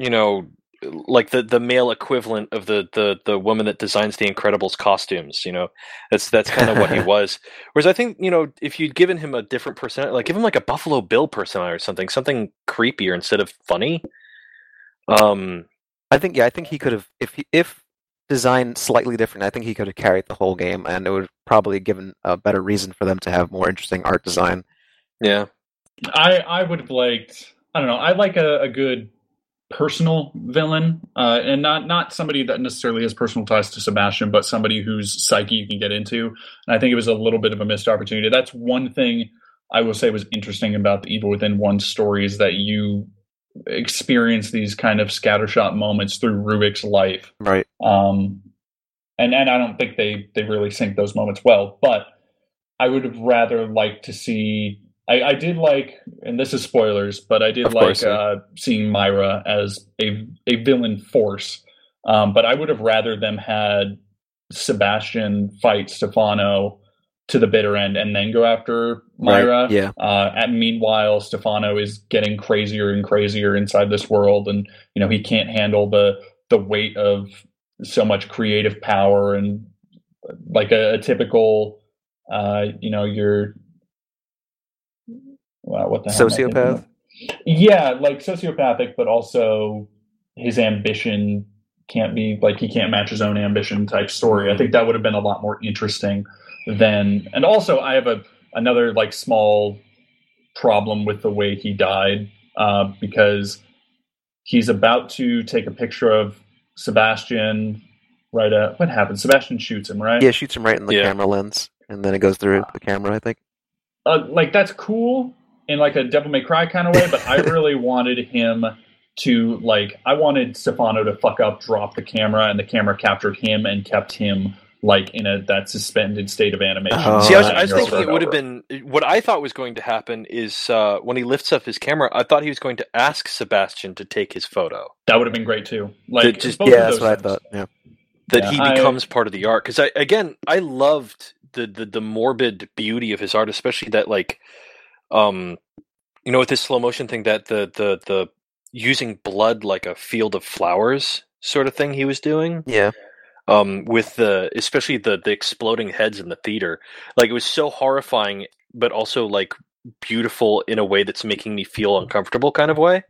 you know, like the the male equivalent of the the the woman that designs the Incredibles costumes. You know, that's that's kind of what he was. Whereas I think you know, if you'd given him a different personality, like give him like a Buffalo Bill personality or something, something creepier instead of funny. Um, I think yeah, I think he could have if he, if designed slightly different. I think he could have carried the whole game, and it would have probably given a better reason for them to have more interesting art design. yeah, I I would have liked. I don't know. I like a, a good personal villain, uh, and not not somebody that necessarily has personal ties to Sebastian, but somebody whose psyche you can get into. And I think it was a little bit of a missed opportunity. That's one thing I will say was interesting about the Evil Within One story is that you experience these kind of scattershot moments through Ruvik's life Right. um, and and I don't think they they really sync those moments well. But I would have rather liked to see. I, I did like, and this is spoilers, but I did Of like course, yeah. uh, seeing Myra as a a villain force. Um, but I would have rather them had Sebastian fight Stefano to the bitter end and then go after Myra. Right. Yeah. Uh, and meanwhile, Stefano is getting crazier and crazier inside this world, and you know he can't handle the the weight of so much creative power and like a, a typical, uh, you know, your wow, what the hell am I thinking Sociopath? of? Yeah, like sociopathic, but also his ambition can't be like he can't match his own ambition type story. I think that would have been a lot more interesting than. And also, I have a another like small problem with the way he died uh, because he's about to take a picture of Sebastian. Right at what happens? Sebastian shoots him, right? Yeah, shoots him right in the Yeah. camera lens, and then it goes through the camera. I think. uh, like that's cool in like a Devil May Cry kind of way, but I really wanted him to like I wanted Stefano to fuck up, drop the camera, and the camera captured him and kept him like in a that suspended state of animation. Oh, See, I was, I was thinking it would have been what I thought was going to happen is uh, when he lifts up his camera. I thought he was going to ask Sebastian to take his photo, that would have been great too. Like That just- both of yeah, that's those what I thought. Yeah. that Yeah, he I- becomes part of the art. Because I again, I loved the, the the morbid beauty of his art, especially that like, um, you know, with this slow motion thing that the the the using blood like a field of flowers sort of thing he was doing. Yeah. um, with the especially the the exploding heads in the theater. Like it was so horrifying, but also like beautiful in a way that's making me feel uncomfortable, kind of way.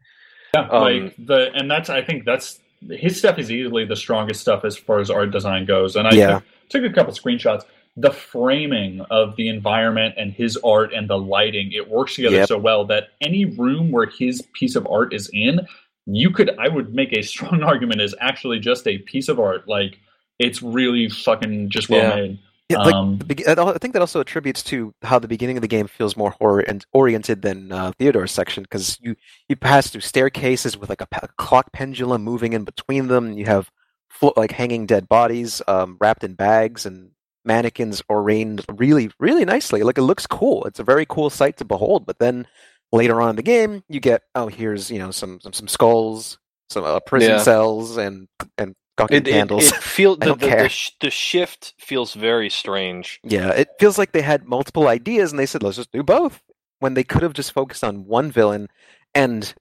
Yeah, Um, like the and that's I think that's his stuff is easily the strongest stuff as far as art design goes. And I Yeah. took, took a couple screenshots. The framing of the environment and his art and the lighting, it works together Yep. so well that any room where his piece of art is in, you could I would make a strong argument is actually just a piece of art. Like it's really fucking just well Yeah. made. Yeah, like Um, I think that also attributes to how the beginning of the game feels more horror and oriented than uh, Theodore's section because you you pass through staircases with like a pa- clock pendulum moving in between them. And you have flo- like hanging dead bodies um, wrapped in bags and mannequins arranged really really nicely. Like it looks cool. It's a very cool sight to behold. But then later on in the game, you get oh here's you know some some, some skulls, some uh, prison Yeah. cells, and and fucking It, it, candles. it feel the, the, the, sh- the shift feels very strange. Yeah, it feels like they had multiple ideas and they said, let's just do both. When they could have just focused on one villain. And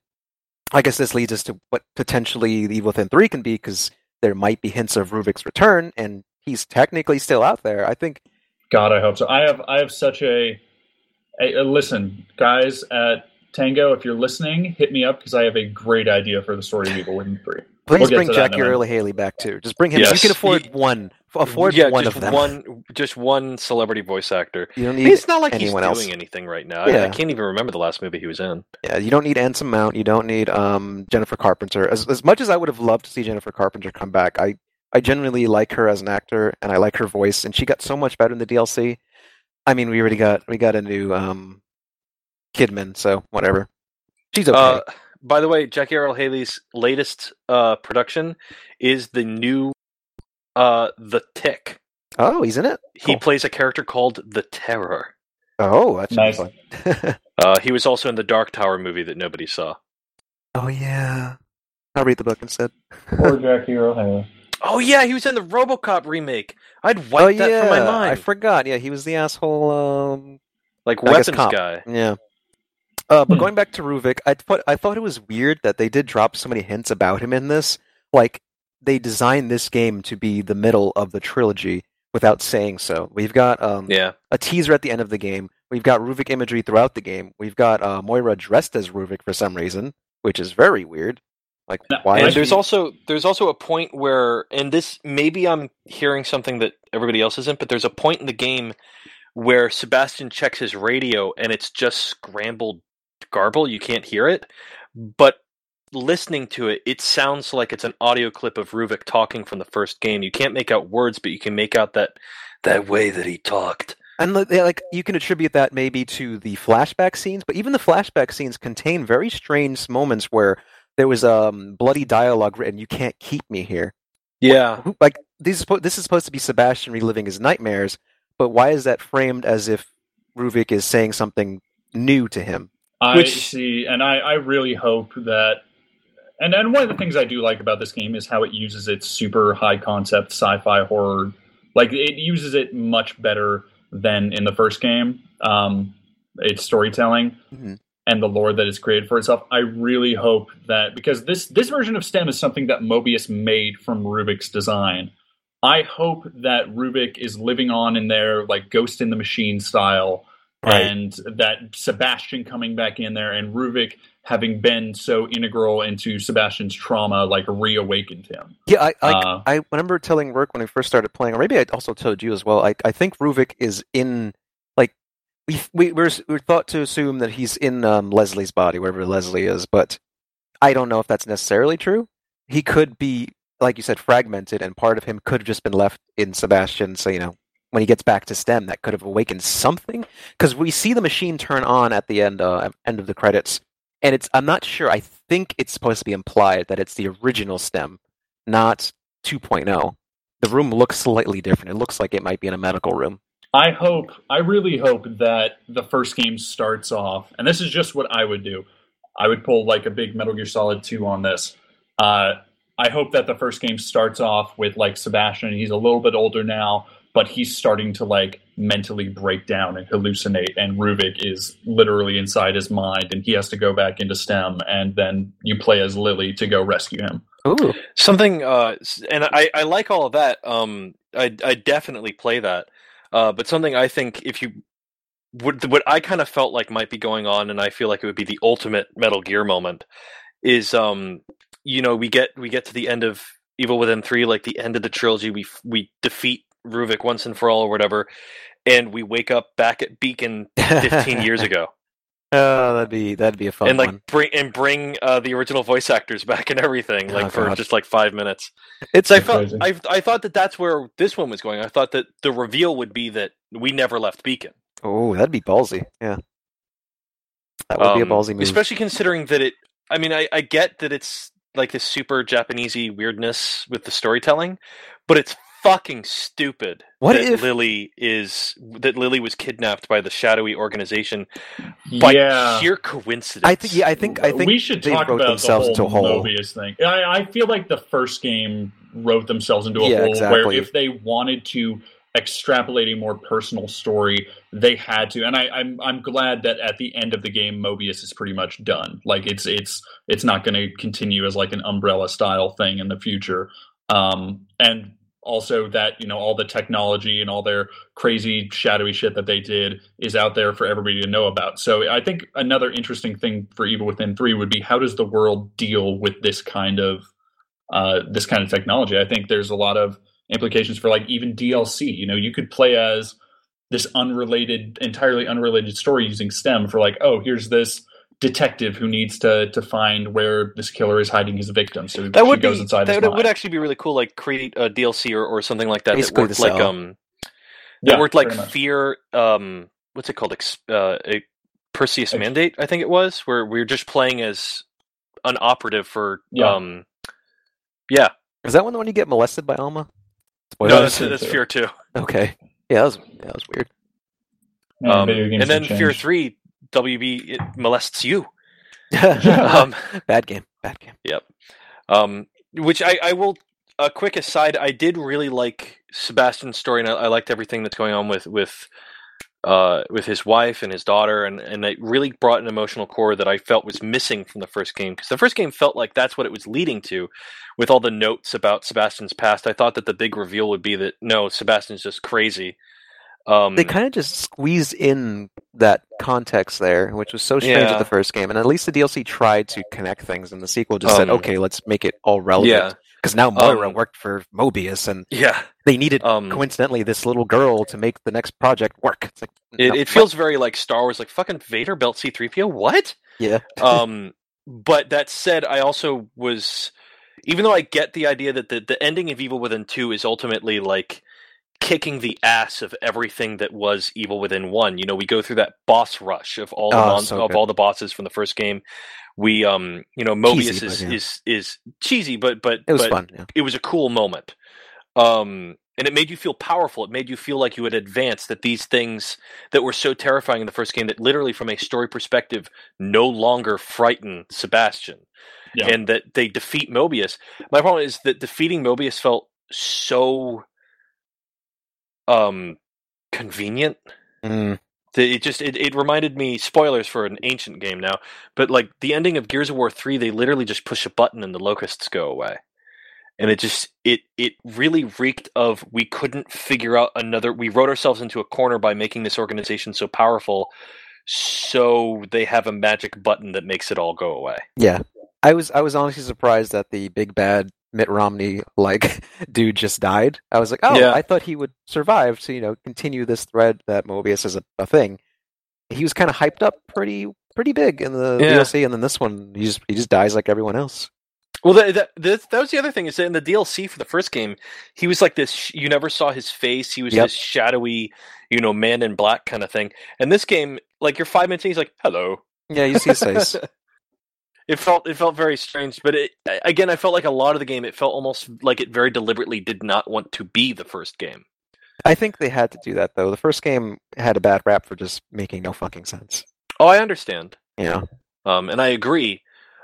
I guess this leads us to what potentially the Evil Within 3 can be, because there might be hints of Ruvik's return, and he's technically still out there. I think, God, I hope so. I have I have such a, a, a- listen, guys at Tango, if you're listening, hit me up because I have a great idea for the story of Evil Within Three. please We'll get bring to that in Jackie a minute. Earl Haley back too. Just bring him. Yes. You can afford He- one. Afford yeah, one just of them. one, just one celebrity voice actor. You don't need it's not like he's anyone doing else. anything right now. I, I can't even remember the last movie he was in. Yeah, you don't need Anson Mount. You don't need um, Jennifer Carpenter. As as much as I would have loved to see Jennifer Carpenter come back, I I genuinely like her as an actor, and I like her voice, and she got so much better in the DLC. I mean, we already got we got a new um, Kidman, so whatever. She's okay. Uh, by the way, Jackie Earle Haley's latest uh, production is the new uh, The Tick. oh, he's in it. He plays a character called the Terror. Oh, that's Nice. fun. Uh, he was also in the Dark Tower movie that nobody saw. oh yeah, I'll read the book instead. Poor Jackie Earle Haley. Oh yeah, he was in the RoboCop remake. I'd oh wiped that yeah, from my mind. I forgot. Yeah, he was the asshole. Um, like I weapons guy. Yeah. Uh, but Hmm. going back to Ruvik, I thought I thought it was weird that they did drop so many hints about him in this. Like they designed this game to be the middle of the trilogy without saying so. We've got um, Yeah. a teaser at the end of the game. We've got Ruvik imagery throughout the game. We've got uh, Myra dressed as Ruvik for some reason, which is very weird. Like No, why? And there's she- also there's also a point where, and this maybe I'm hearing something that everybody else isn't, but there's a point in the game where Sebastian checks his radio and it's just scrambled garble. You can't hear it, but listening to it, it sounds like it's an audio clip of Ruvik talking from the first game. You can't make out words, but you can make out that that way that he talked. And like you can attribute that maybe to the flashback scenes, but even the flashback scenes contain very strange moments where there was um bloody dialogue written. You can't keep me here. Yeah, Who- Like this is this is supposed to be Sebastian reliving his nightmares, but why is that framed as if Ruvik is saying something new to him? I Which- see, and I, I really hope that. And and one of the things I do like about this game is how it uses its super high concept sci-fi horror. Like it uses it much better than in the first game. Um, its storytelling Mhm. And the lore that it's created for itself. I really hope that because this this version of STEM is something that Mobius made from Ruvik's design. I hope that Ruvik is living on in there like Ghost in the Machine style Right. and that Sebastian coming back in there and Ruvik having been so integral into Sebastian's trauma, like reawakened him. Yeah, I I, Uh, I remember telling Rourke when I first started playing, or maybe I also told you as well. I I think Ruvik is in we we we're, we're thought to assume that he's in um, Leslie's body, wherever Leslie is, but I don't know if that's necessarily true. He could be, like you said, fragmented, and part of him could have just been left in Sebastian. So you know, when he gets back to STEM, that could have awakened something. Because we see the machine turn on at the end uh, end of the credits, and it's I'm not sure. I think it's supposed to be implied that it's the original STEM not 2.0. The room looks slightly different. It looks like it might be in a medical room. I hope, I really hope that the first game starts off, and this is just what I would do. I would pull like a big Metal Gear Solid 2 on this. Uh, I hope that the first game starts off with like Sebastian. He's a little bit older now, but he's starting to like mentally break down and hallucinate. And Ruvik is literally inside his mind, and he has to go back into STEM. And then you play as Lily to go rescue him. Ooh. something, uh, and I I like all of that. Um, I I definitely play that. Uh, but something I think if you what what I kind of felt like might be going on, and I feel like it would be the ultimate Metal Gear moment, is um, you know, we get we get to the end of Evil Within three, like the end of the trilogy, we we defeat Ruvik once and for all, or whatever, and we wake up back at Beacon fifteen years ago, Oh, that'd be that'd be a fun and like one. bring and bring uh, the original voice actors back and everything, like Oh, for God. just like five minutes. It's I felt. I I thought that that's where this one was going. I thought that the reveal would be that we never left Beacon. oh, that'd be ballsy. Yeah, that would be a Um, ballsy move. Especially considering that it. I mean, I, I get that it's like this super Japanesey weirdness with the storytelling, but it's fucking stupid. What that if- Lily is that Lily was kidnapped by the shadowy organization by yeah. sheer coincidence? I think. Yeah, I think. I think we should they talk wrote about themselves the into whole a hole. Mobius thing. I, I feel like the first game wrote themselves into a Yeah, hole exactly. where if they wanted to extrapolate a more personal story, they had to. And I, I'm I'm glad that at the end of the game, Mobius is pretty much done. Like it's it's it's not going to continue as like an umbrella style thing in the future. Um, and also that you know all the technology and all their crazy shadowy shit that they did is out there for everybody to know about. So I think another interesting thing for Evil Within three would be how does the world deal with this kind of uh, this kind of technology? I think there's a lot of implications for like even DLC. You know, you could play as this unrelated, entirely unrelated story using STEM for like, oh, here's this detective who needs to to find where this killer is hiding his victim. So that she would goes be inside that would mind. actually be really cool. Like create a DLC or, or something like that Basically that worked like Cell. um that Yeah, worked like fear um what's it called Ex- uh, a Perseus Ex- Mandate I think it was where we were just playing as an operative for Yeah. um yeah Is that one the one you get molested by Alma? no that's, Fear that's too. Fear two okay. Yeah, that was that was weird. Man, um, and then have Fear three WB it molests you um bad game. Bad game. Yep. Um, which I, I will a quick aside, I did really like Sebastian's story, and I, I liked everything that's going on with with uh, with his wife and his daughter, and and it really brought an emotional core that I felt was missing from the first game because the first game felt like that's what it was leading to, with all the notes about Sebastian's past. I thought that the big reveal would be that no, Sebastian's just crazy. Um, they kind of just squeezed in that context there, which was so strange Yeah. at the first game. And at least the DLC tried to connect things, and the sequel just said, Um, "Okay, let's make it all relevant." yeah, Because now Myra Um, worked for Mobius, and yeah. they needed Um, coincidentally this little girl to make the next project work. It's like it, no, it feels very like Star Wars, like fucking Vader built C three PO. What? yeah, um, but that said, I also was, even though I get the idea that the, the ending of Evil Within 2 is ultimately like kicking the ass of everything that was Evil Within 1. You know, we go through that boss rush of all the Oh, mon- so of good. all the bosses from the first game. We um, you know, Mobius Cheesy, is, yeah. is is cheesy, but but it was but fun. Yeah. it was a cool moment. Um, and it made you feel powerful. It made you feel like you had advanced. That these things that were so terrifying in the first game, that literally from a story perspective, no longer frighten Sebastian, Yeah. and that they defeat Mobius. My problem is that defeating Mobius felt so um convenient. Mm. It just it, it reminded me spoilers for an ancient game now, but like the ending of Gears of War three, they literally just push a button and the locusts go away and it just it it really reeked of we couldn't figure out another we wrote ourselves into a corner by making this organization so powerful so they have a magic button that makes it all go away Yeah, I was I was honestly surprised that the big bad Mitt Romney like dude just died. I was like, oh, Yeah. I thought he would survive to you know continue this thread that Mobius is a, a thing. He was kind of hyped up pretty pretty big in the Yeah. DLC, and then this one he just he just dies like everyone else. well that, that, that, was the other thing is that in the dlc for the first game he was like this you never saw his face he was Yep. this shadowy you know man in black kind of thing and this game like you're five minutes in he's like hello Yeah, you see his face. it felt it felt very strange but it again i felt like a lot of the game it felt almost like it very deliberately did not want to be the first game I think they had to do that though. The first game had a bad rap for just making no fucking sense. oh i understand yeah um, and I agree.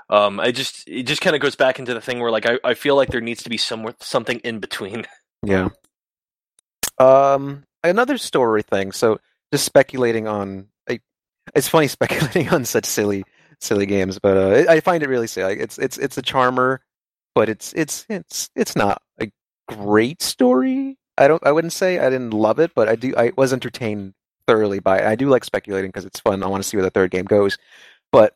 Um, I just it just kind of goes back into the thing where like I, I feel like there needs to be somewhere something in between. Yeah. Um, another story thing. So, just speculating on. I, it's funny speculating on such silly, silly games, but uh, I I find it really silly. Like, it's it's it's a charmer, but it's it's it's it's not a great story. I don't. I wouldn't say I didn't love it, but I do. I was entertained thoroughly by it. I do like speculating because it's fun. I want to see where the third game goes. But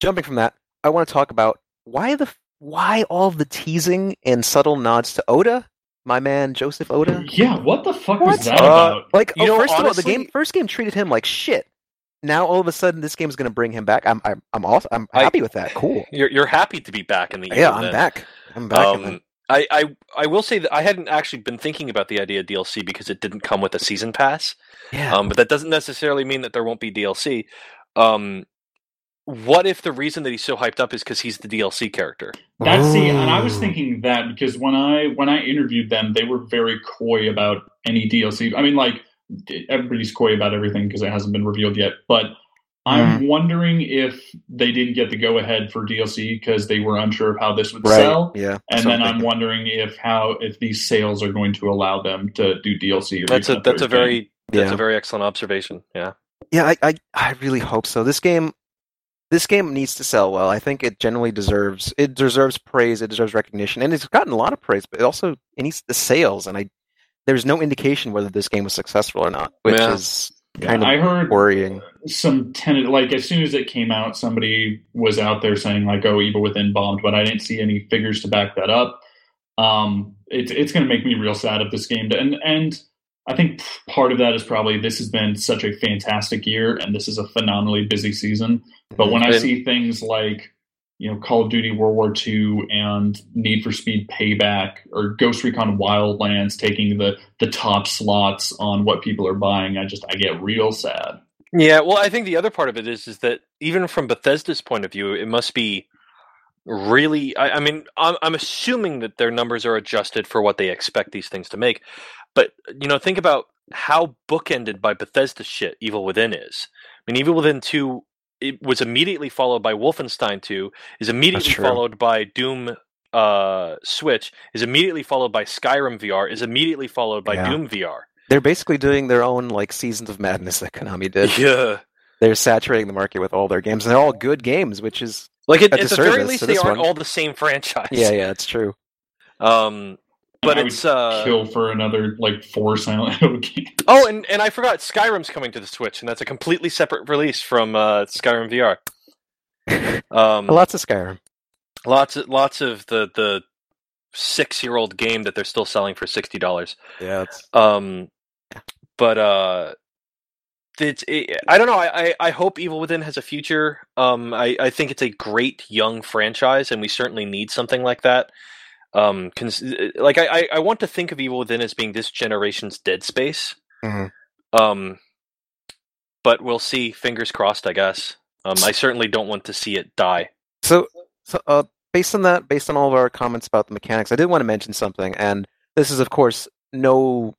jumping from that, I want to talk about why the why all the teasing and subtle nods to Oda, my man Joseph Oda. Yeah, what the fuck What? was that Uh, about? Like, You oh, know, first of all, the game first game treated him like shit. Now all of a sudden, this game is going to bring him back. I'm I'm I'm also I'm I- happy with that. Cool. You're you're happy to be back in the Yeah, Evil I'm Dead. back. I'm back. Um, I, I I will say that I hadn't actually been thinking about the idea of DLC because it didn't come with a season pass. yeah. Um, but that doesn't necessarily mean that there won't be DLC. Um, what if the reason that he's so hyped up is because he's the DLC character? That's see, and I was thinking that because when I when I interviewed them, they were very coy about any DLC. I mean, like everybody's coy about everything because it hasn't been revealed yet. But I'm mm. wondering if they didn't get the go ahead for DLC because they were unsure of how this would right. sell. Yeah. And then I'm thinking. wondering if how if these sales are going to allow them to do DLC. Or That's a that's a third game. very that's Yeah. a very excellent observation. Yeah. Yeah, I, I I really hope so. This game this game needs to sell well. I think it generally deserves it deserves praise, it deserves recognition, and it's gotten a lot of praise, but it also it needs the sales and I there's no indication whether this game was successful or not, which Yeah. is Yeah, kind of I heard worrying. some tenant like as soon as it came out, somebody was out there saying like, "Oh, Evil Within bombed," but I didn't see any figures to back that up. Um, it's it's going to make me real sad if this game and and I think part of that is probably this has been such a fantastic year and this is a phenomenally busy season. But when I see things like you know Call of Duty World War II and Need for Speed Payback or Ghost Recon Wildlands taking the the top slots on what people are buying, I just I get real sad. Yeah, well, I think the other part of it is is that even from Bethesda's point of view, it must be really. I, I mean, I'm, I'm assuming that their numbers are adjusted for what they expect these things to make. But you know, think about how bookended by Bethesda shit Evil Within is. I mean, Evil Within two it was immediately followed by Wolfenstein two, is immediately followed by Doom uh, Switch is immediately followed by Skyrim VR, is immediately followed by Yeah. Doom VR. They're basically doing their own like seasons of madness that Konami did. Yeah. They're saturating the market with all their games, and they're all good games, which is Like it, at the very least, they aren't one. all the same franchise. yeah, yeah, it's true. Um, but I would it's uh, kill for another like four Silent Hill games. oh, and and I forgot Skyrim's coming to the Switch, and that's a completely separate release from uh, Skyrim VR. Um, Lots of Skyrim. lots of lots of the the six year old game that they're still selling for sixty dollars. Yeah, it's Um, but uh, it's it, I don't know. I, I I hope Evil Within has a future. Um, I I think it's a great young franchise, and we certainly need something like that. Um, cons- like I I- I want to think of Evil Within as being this generation's Dead Space. Mhm. Um, but we'll see. Fingers crossed, I guess. Um, I certainly don't want to see it die. So, so uh, based on that, based on all of our comments about the mechanics, I did want to mention something, and this is, of course, no,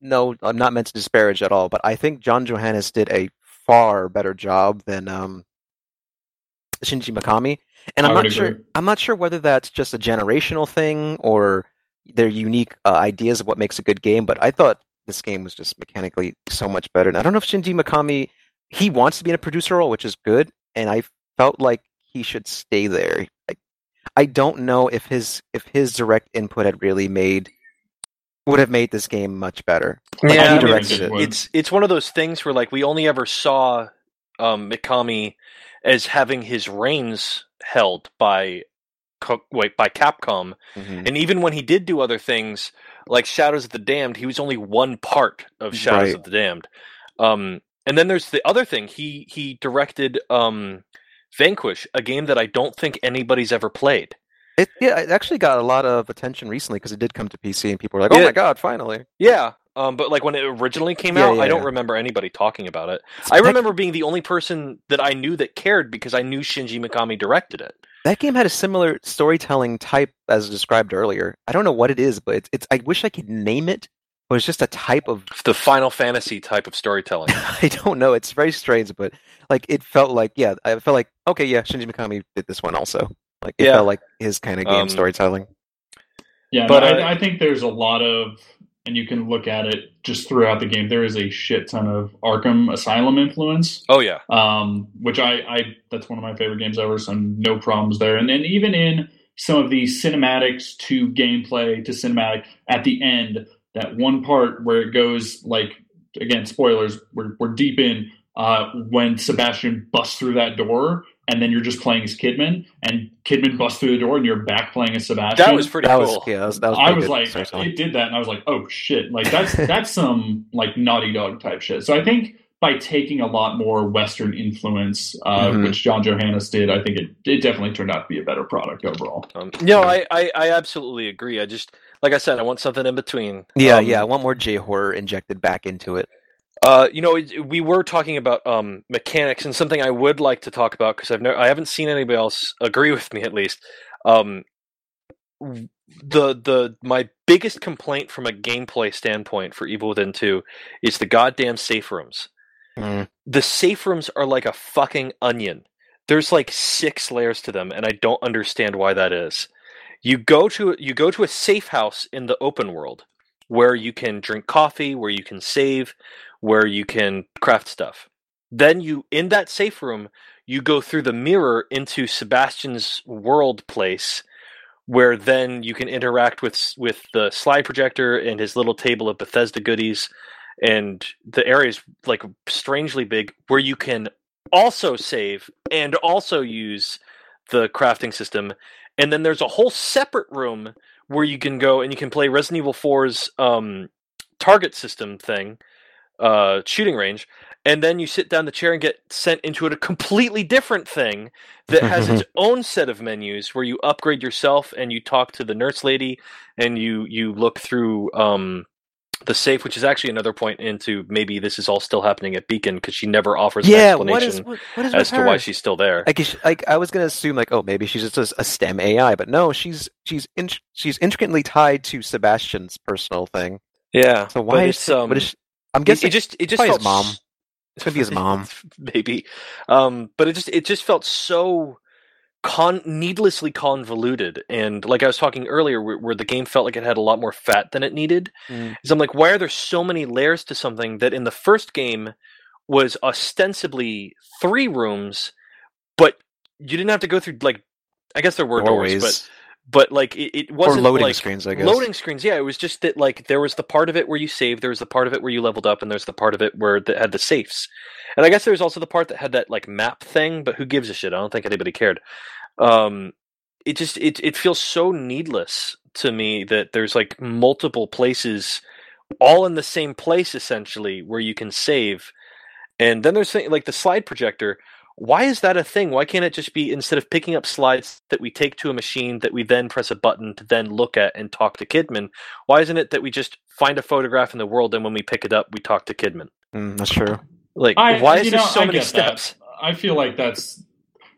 no, I'm not meant to disparage at all, but I think John Johanas did a far better job than um, Shinji Mikami, and I I'm would not sure. agree. I'm not sure whether that's just a generational thing or their unique uh, ideas of what makes a good game, but I thought this game was just mechanically so much better. And I don't know if Shinji Mikami he wants to be in a producer role, which is good, and I felt like he should stay there. I, I don't know if his if his direct input had really made would have made this game much better. Like, Yeah, he directed it. it's it's one of those things where like we only ever saw um, Mikami as having his reins held by wait by Capcom, Mhm. and even when he did do other things like Shadows of the Damned, he was only one part of Shadows Right. of the Damned. Um, and then there's the other thing he he directed um, Vanquish, a game that I don't think anybody's ever played. It yeah, it actually got a lot of attention recently because it did come to PC, and people were like, "Oh Yeah. my god, finally!" Yeah. Um, but like when it originally came Yeah, out, yeah, I don't yeah. remember anybody talking about it. I That- remember being the only person that I knew that cared because I knew Shinji Mikami directed it. that game had a similar storytelling type as described earlier. I don't know what it is, but it's, it's I wish I could name it. But it's just a type of The Final Fantasy type of storytelling. I don't know. It's very strange, but like it felt like yeah, I felt like okay, yeah, Shinji Mikami did this one also. Like it Yeah. felt like his kind of game Um, storytelling. Yeah, But, but uh, I, I think there's a lot of, and you can look at it just throughout the game. There is a shit ton of Arkham Asylum influence, oh yeah. um, which I, I that's one of my favorite games ever. So no problems there. And then even in some of the cinematics to gameplay to cinematic at the end, that one part where it goes like again spoilers, we're we're deep in uh, when Sebastian busts through that door. And then you're just playing as Kidman, and Kidman busts through the door, and you're back playing as Sebastian. That was pretty That cool. was yeah, that was, that was I was good like, storytelling. it did that, and I was like, oh shit, like that's that's some like Naughty Dog type shit. So I think by taking a lot more Western influence, uh, Mhm. which John Johanas did, I think it, it definitely turned out to be a better product overall. Um, no, I, I, I absolutely agree. I just like I said, I want something in between. Yeah, Um, yeah. I want more J horror injected back into it. Uh, you know, it, we were talking about um, mechanics, and something I would like to talk about because I've no, I haven't seen anybody else agree with me at least. Um, the the my biggest complaint from a gameplay standpoint for Evil Within Two is the goddamn safe rooms. Mm. The safe rooms are like a fucking onion. There's like six layers to them, and I don't understand why that is. You go to you go to a safe house in the open world where you can drink coffee, where you can save, where you can craft stuff. Then you in that safe room, you go through the mirror into Sebastian's world place where then you can interact with with the slide projector and his little table of Bethesda goodies and the area is like strangely big where you can also save and also use the crafting system and then there's a whole separate room where you can go and you can play Resident Evil 4's um, target system thing, uh, shooting range, and then you sit down the chair and get sent into a completely different thing that has its own set of menus where you upgrade yourself and you talk to the nurse lady and you you look through um, the safe, which is actually another point into maybe this is all still happening at Beacon because she never offers Yeah, an what is explanation what, what is as to why she's still there. Like, like I was gonna assume, like, oh, maybe she's just a, a STEM AI, but no, she's she's in, she's intricately tied to Sebastian's personal thing. yeah, So why is, um, what is she, I'm guessing it just it just felt his mom. It's gonna be his mom. maybe um but it just it just felt so con needlessly convoluted and like i was talking earlier where, where, the game felt like it had a lot more fat than it needed mm. is i'm like why are there so many layers to something that in the first game was ostensibly three rooms but you didn't have to go through like i guess there were doorways, doors but like it, it wasn't or loading like, screens. I guess loading screens. Yeah, it was just that like there was the part of it where you saved, there was the part of it where you leveled up, and there's the part of it where that had the safes. And I guess there was also the part that had that like map thing, but who gives a shit? I don't think anybody cared. Um, it just it it feels so needless to me that there's like multiple places, all in the same place essentially, where you can save. And then there's like the slide projector why is that a thing? Why can't it just be instead of picking up slides that we take to a machine that we then press a button to then look at and talk to Kidman? Why isn't it that we just find a photograph in the world and when we pick it up we talk to Kidman? Mm, that's true. Like, I, why is there know, so I many steps? That. I feel like that's.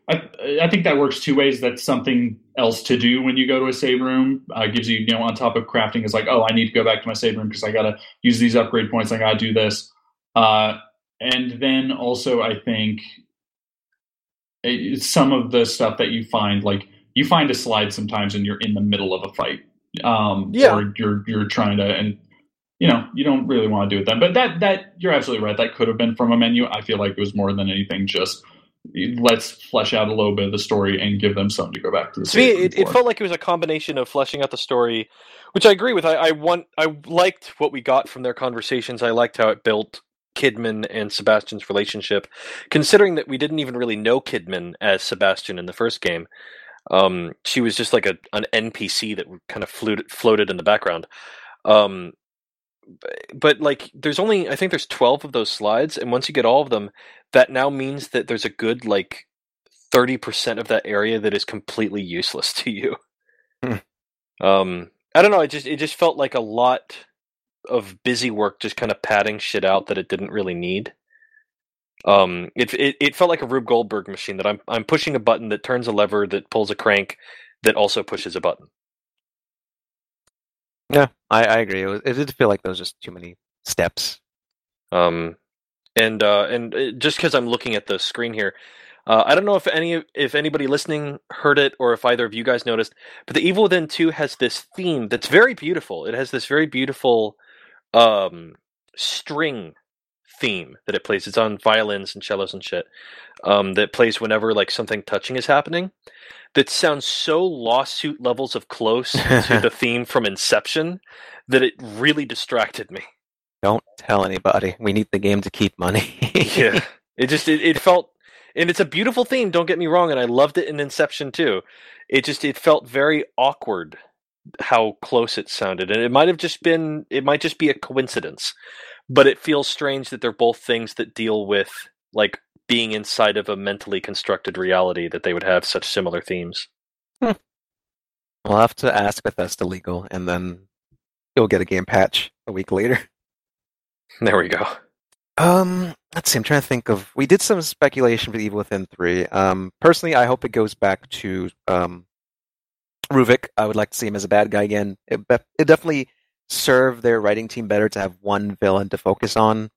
I, I think that works two ways. That's something else to do when you go to a save room. Uh, gives you, you know, on top of crafting, is like, oh, I need to go back to my save room because I got to use these upgrade points. I got to do this. Uh, and then also, I think some of the stuff that you find, like you find a slide sometimes and you're in the middle of a fight, um, yeah. or you're you're trying to, and you know you don't really want to do it then. But that that you're absolutely right. That could have been from a menu. I feel like it was more than anything just let's flesh out a little bit of the story and give them something to go back to. The to me, it, it, felt like it was a combination of fleshing out the story, which I agree with. I, I want, I liked what we got from their conversations. I liked how it built Kidman and Sebastian's relationship, considering that we didn't even really know Kidman as Sebastian in the first game. Um, she was just like a an NPC that kind of floated floated in the background. Um, but like, there's only I think there's twelve of those slides, and once you get all of them, that now means that there's a good like thirty percent of that area that is completely useless to you. Hmm. Um, I don't know. It just it just felt like a lot of busy work just kind of padding shit out that it didn't really need. Um, it, it it felt like a Rube Goldberg machine that I'm I'm pushing a button that turns a lever that pulls a crank that also pushes a button. Yeah, I, I agree. It, was, it did feel like there was just too many steps. Um, and uh, and uh, just because I'm looking at the screen here, uh, I don't know if any if anybody listening heard it or if either of you guys noticed, but the Evil Within Two has this theme that's very beautiful. It has this very beautiful um, string theme that it plays. It's on violins and cellos and shit. Um, that plays whenever like something touching is happening. That sounds so lawsuit levels of close to the theme from Inception that it really distracted me. Don't tell anybody. We need the game to keep money. yeah, it just it, it felt, and it's a beautiful theme. Don't get me wrong, and I loved it in Inception too. It just it felt very awkward how close it sounded and it might have just been it might just be a coincidence but it feels strange that they're both things that deal with like being inside of a mentally constructed reality that they would have such similar themes. Hmm. we'll have to ask bethesda legal and then you'll get a game patch a week later. There we go. Um let's see i'm trying to think of we did some speculation for evil within 3 um personally i hope it goes back to um Ruvik, I would like to see him as a bad guy again. It, it definitely served their writing team better to have one villain to focus on.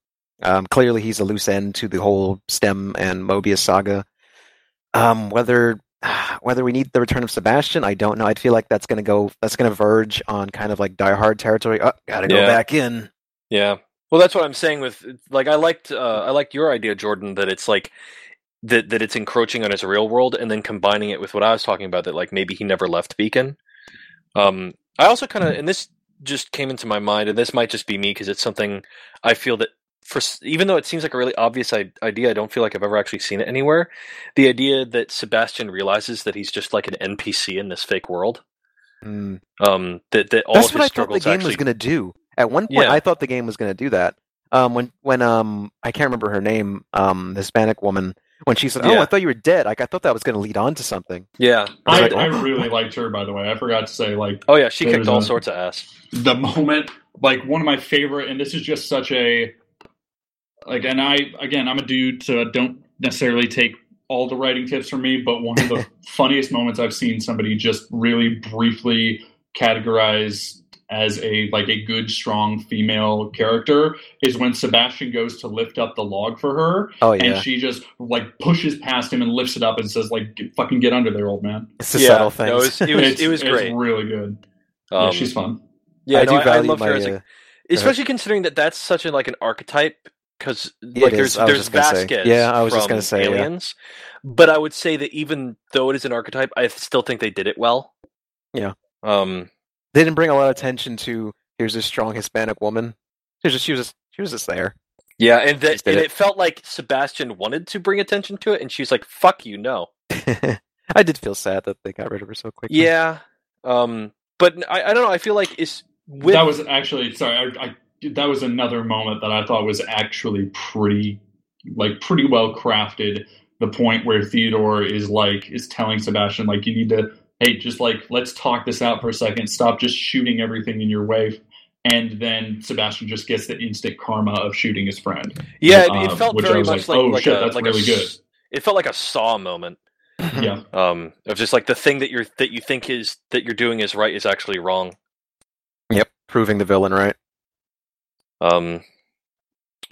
Um, clearly, he's a loose end to the whole STEM and Mobius saga. Um, whether whether we need the return of Sebastian, I don't know. I'd feel like that's gonna go. That's gonna verge on kind of like Die Hard territory. Oh, gotta go yeah. back in. Yeah. Well, that's what I'm saying. With like, I liked uh, I liked your idea, Jordan, that it's like that that it's encroaching on his real world and then combining it with what I was talking about that like maybe he never left Beacon. Um, I also kind of and this just came into my mind and this might just be me because it's something I feel that for even though it seems like a really obvious idea, I don't feel like I've ever actually seen it anywhere. The idea that Sebastian realizes that he's just like an NPC in this fake world. Mm. Um, that that all that's what I thought the game actually... was going to do. At one point, yeah. I thought the game was going to do that. Um, when when um, I can't remember her name, um, the Hispanic woman when she said, "Oh, yeah. I thought you were dead." Like I thought that was going to lead on to something. Yeah, I, like, I, oh. really liked her. By the way, I forgot to say, like, oh yeah, she kicked all a, sorts of ass. The moment, like, one of my favorite, and this is just such a like, and I again, I'm a dude, so I don't necessarily take all the writing tips from me, but one of the funniest moments I've seen somebody just really briefly categorize as a like a good strong female character is when Sebastian goes to lift up the log for her Oh yeah. and she just like pushes past him and lifts it up and says like "Get- fucking get under there old man it's the yeah, subtle things. no, it was it was, it's, it was it's great. really good Um, yeah she's fun yeah, I no, do I, value love my. her as a uh, especially considering that that's such a like an archetype because like is. there's I was there's just. Vasquez Yeah, I was just gonna say, yeah. aliens but i would say that even though it is an archetype i still think they did it well Yeah. um they didn't bring a lot of attention to here's this strong Hispanic woman. She was just she was just, she was just there. yeah and that and it. it felt like sebastian wanted to bring attention to it and she's like fuck you no I did feel sad that they got rid of her so quickly. yeah um but i, I don't know i feel like it's with that was actually sorry I, I that was another moment that I thought was actually pretty like pretty well crafted the point where Theodore is like is telling Sebastian like you need to hey just like let's talk this out for a second. Stop just shooting everything in your way. And then Sebastian just gets the instant karma of shooting his friend. Yeah it, it um, felt very much like, like, oh, like shit, a that's like really a good. it felt like a saw moment. Yeah. Um of just like the thing that you're that you think is that you're doing is right is actually wrong. Yep, proving the villain right. um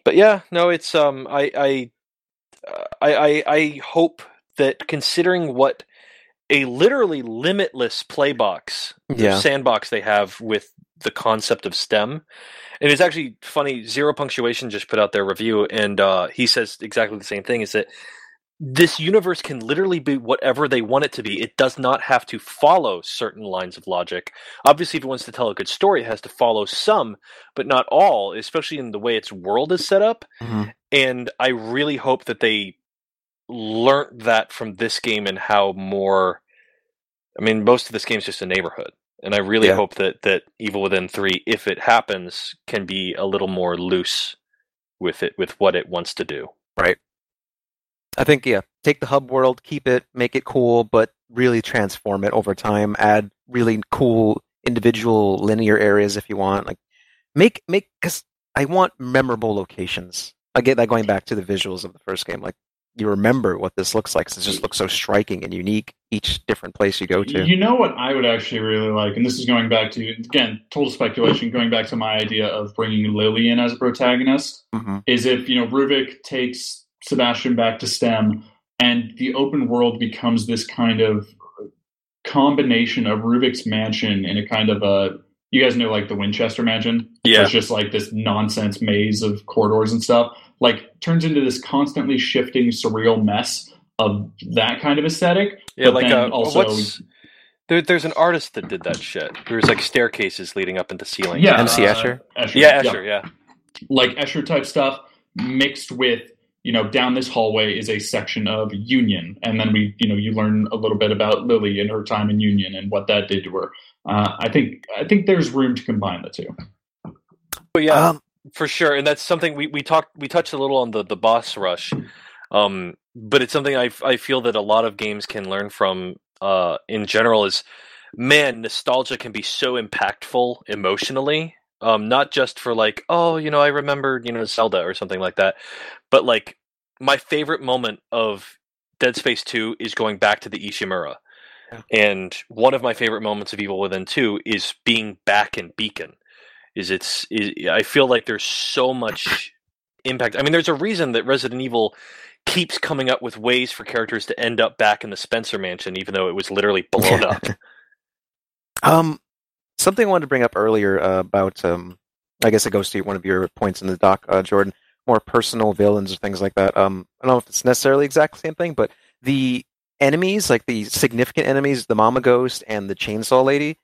but yeah no it's um i i uh, i i, I hope that considering what a literally limitless play box Yeah. sandbox they have with the concept of stem and it's actually funny zero punctuation just put out their review and uh, he says exactly the same thing is that this universe can literally be whatever they want it to be it does not have to follow certain lines of logic obviously if it wants to tell a good story it has to follow some but not all especially in the way its world is set up Mhm. and i really hope that they learnt that from this game and how more i mean most of this game is just a neighborhood and i really Yeah. hope that that evil within 3 if it happens can be a little more loose with it with what it wants to do Right. I think yeah, take the hub world, keep it, make it cool, but really transform it over time. Add really cool individual linear areas if you want. Like make make because I want memorable locations. I get that going back to the visuals of the first game. Like you remember what this looks like. it just looks so striking and unique each different place you go to. You know what I would actually really like, and this is going back to again total speculation, going back to my idea of bringing Lily in as a protagonist. hmm is if you know Ruvik takes Sebastian back to STEM, and the open world becomes this kind of combination of Ruvik's mansion and a kind of a you guys know like the Winchester mansion. Yeah. it's just like this nonsense maze of corridors and stuff. Like turns into this constantly shifting surreal mess of that kind of aesthetic. yeah But like then uh, also- what's there, there's an artist that did that shit there's like staircases leading up into ceilings Yeah, MC uh, Escher? Escher, yeah Escher, yeah like Escher type stuff mixed with you know down this hallway is a section of Union, and then we you know you learn a little bit about Lily and her time in Union and what that did to her. Uh, I think I think there's room to combine the two. but yeah Um, for sure and that's something we, we talked we touched a little on the the boss rush um but it's something i i feel that a lot of games can learn from uh in general is man nostalgia can be so impactful emotionally um not just for like oh you know i remember you know zelda or something like that but like my favorite moment of dead space 2 is going back to the ishimura Yeah. and one of my favorite moments of evil within 2 is being back in beacon is it's is, I feel like there's so much impact. I mean, there's a reason that Resident Evil keeps coming up with ways for characters to end up back in the Spencer mansion, even though it was literally blown up. Um, something I wanted to bring up earlier uh, about, um, I guess it goes to one of your points in the doc, uh, Jordan, more personal villains or things like that. Um, I don't know if it's necessarily exact same thing, but the enemies, like the significant enemies, the Mama Ghost and the Chainsaw Lady,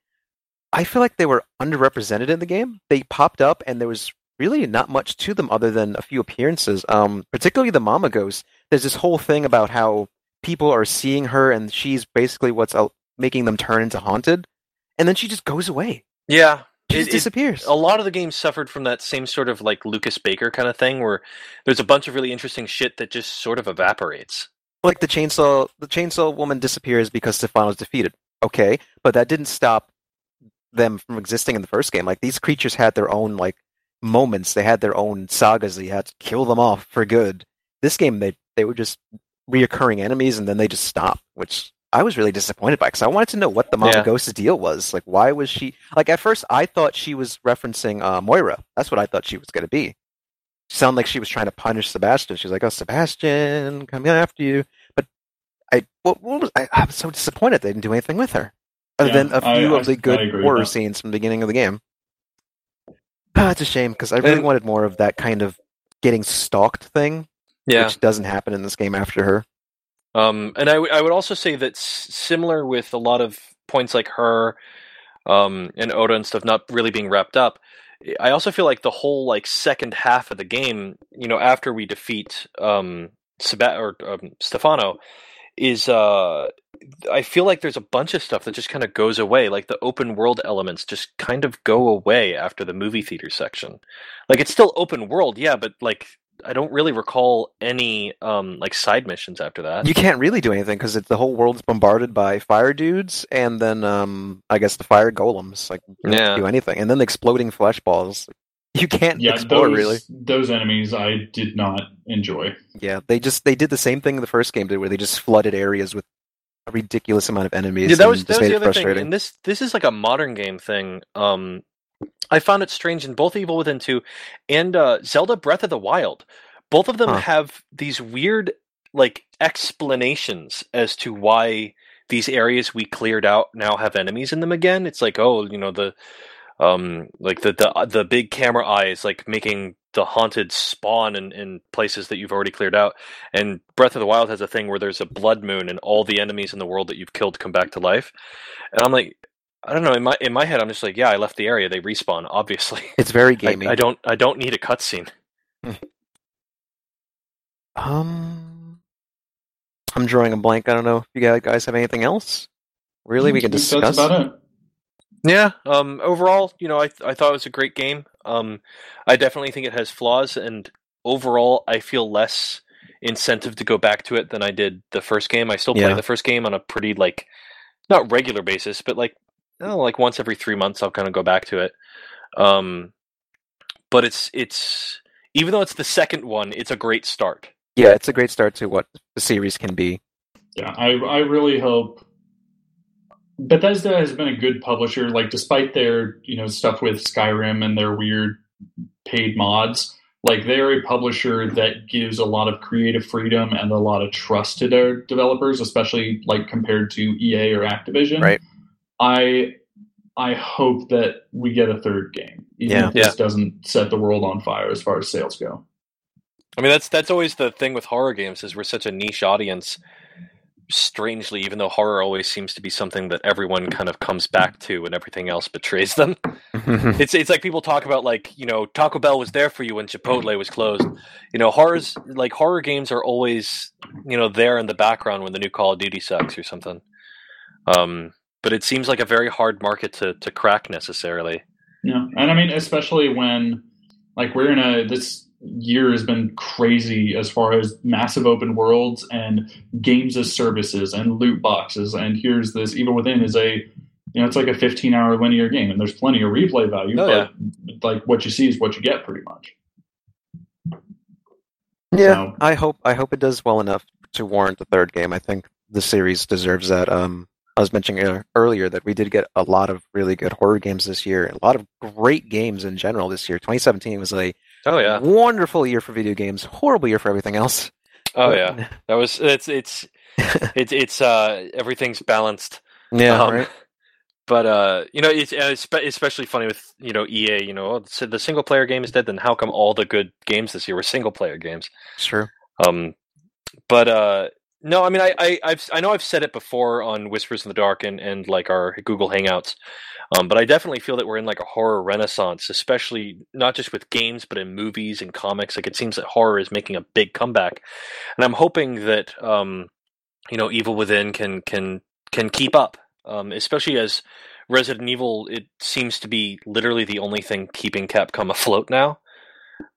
I feel like they were underrepresented in the game. They popped up, and there was really not much to them other than a few appearances. Um, particularly the Mama Ghost. There's this whole thing about how people are seeing her, and she's basically what's out making them turn into haunted and then she just goes away. yeah. She It- just it- disappears. a lot of the games suffered from that same sort of like Lucas Baker kind of thing where there's a bunch of really interesting shit that just sort of evaporates. like the chainsaw, the chainsaw woman disappears because Stefano's defeated. Okay, but that didn't stop them from existing in the first game. Like these creatures had their own like moments. They had their own sagas. That you had to kill them off for good. This game, they they were just reoccurring enemies, and then they just stop, which I was really disappointed by because I wanted to know what the Mama Yeah. Ghost's deal was. Like, why was she like? At first, I thought she was referencing uh, Myra. That's what I thought she was going to be. She sounded like she was trying to punish Sebastian. She was like, "Oh, Sebastian, coming after you." But I, what, what was I, I was so disappointed they didn't do anything with her, Yeah, than a I- few I- of the good agree horror scenes from the beginning of the game. Ah, it's a shame because I really And- wanted more of that kind of getting stalked thing, Yeah. which doesn't happen in this game after her. Um, and I, w- I would also say that s- similar with a lot of points like her um, and Oda and stuff not really being wrapped up. I also feel like the whole like second half of the game, you know, after we defeat um, Seba- or um, Stefano, is uh, I feel like there's a bunch of stuff that just kind of goes away. Like the open world elements just kind of go away after the movie theater section. Like it's still open world, yeah, but like I don't really recall any um, like side missions after that. You can't really do anything because the whole world's bombarded by fire dudes, and then um, I guess the fire golems. Like, you Yeah. do anything, and then the exploding flesh balls. You can't Yeah, explore those really. those enemies I did not enjoy. Yeah, they just they did the same thing in the first game did, where they just flooded areas with a ridiculous amount of enemies. Yeah, that and was just that was made the it other thing. And this this is like a modern game thing. Um, I found it strange in both Evil Within two and uh, Zelda Breath of the Wild. Both of them Huh. have these weird like explanations as to why these areas we cleared out now have enemies in them again. It's like oh, you know the um like the the the big camera eyes like making the haunted spawn in, in places that you've already cleared out and breath of the wild has a thing where there's a blood moon and all the enemies in the world that you've killed come back to life and i'm like i don't know in my in my head i'm just like yeah i left the area they respawn obviously It's very I, gamey. I don't i don't need a cutscene Um, I'm drawing a blank. I don't know if you guys- guys have anything else. Really, we can That's discuss. about it. Yeah. Um. Overall, you know, I I thought it was a great game. Um, I definitely think it has flaws, and overall, I feel less incentive to go back to it than I did the first game. I still play Yeah. the first game on a pretty like not regular basis, but like oh, like once every three months, I'll kind of go back to it. Um, but it's it's even though it's the second one, it's a great start. Yeah, it's a great start to what the series can be. Yeah, I I really hope Bethesda has been a good publisher. Like, despite their you know stuff with Skyrim and their weird paid mods, like they're a publisher that gives a lot of creative freedom and a lot of trust to their developers, especially like compared to EA or Activision. Right. I I hope that we get a third game, even Yeah. if this doesn't set the world on fire as far as sales go. I mean, that's that's always the thing with horror games is we're such a niche audience. Strangely, even though horror always seems to be something that everyone kind of comes back to when everything else betrays them. It's it's like people talk about like you know Taco Bell was there for you when Chipotle was closed. You know horrors like horror games are always you know there in the background when the new Call of Duty sucks or something. Um, but it seems like a very hard market to to crack necessarily. Yeah, and I mean, especially when like we're in a this year has been crazy as far as massive open worlds and games as services and loot boxes. And here's this Evil Within is a you know it's like a 15 hour linear game, and there's plenty of replay value, Oh, but like what you see is what you get, pretty much. yeah, So- I hope I hope it does well enough to warrant the third game. I think the series deserves that. Um, I was mentioning earlier that we did get a lot of really good horror games this year, a lot of great games in general this year. 2017 was a Oh yeah, wonderful year for video games, horrible year for everything else. oh But- yeah. That was it's it's it's it's uh everything's balanced. yeah, Um, right. But uh, you know, it's, uh, it's especially funny with you know EA. You know, so the single player game is dead. Then how come all the good games this year were single player games? Sure. Um, but uh, no, I mean, I, I I've I know I've said it before on Whispers in the Dark and and like our Google Hangouts. Um, but I definitely feel that we're in like a horror renaissance, especially not just with games, but in movies and comics. Like it seems that horror is making a big comeback, and I'm hoping that um, you know, Evil Within can can can keep up, um, especially as Resident Evil. It seems to be literally the only thing keeping Capcom afloat now.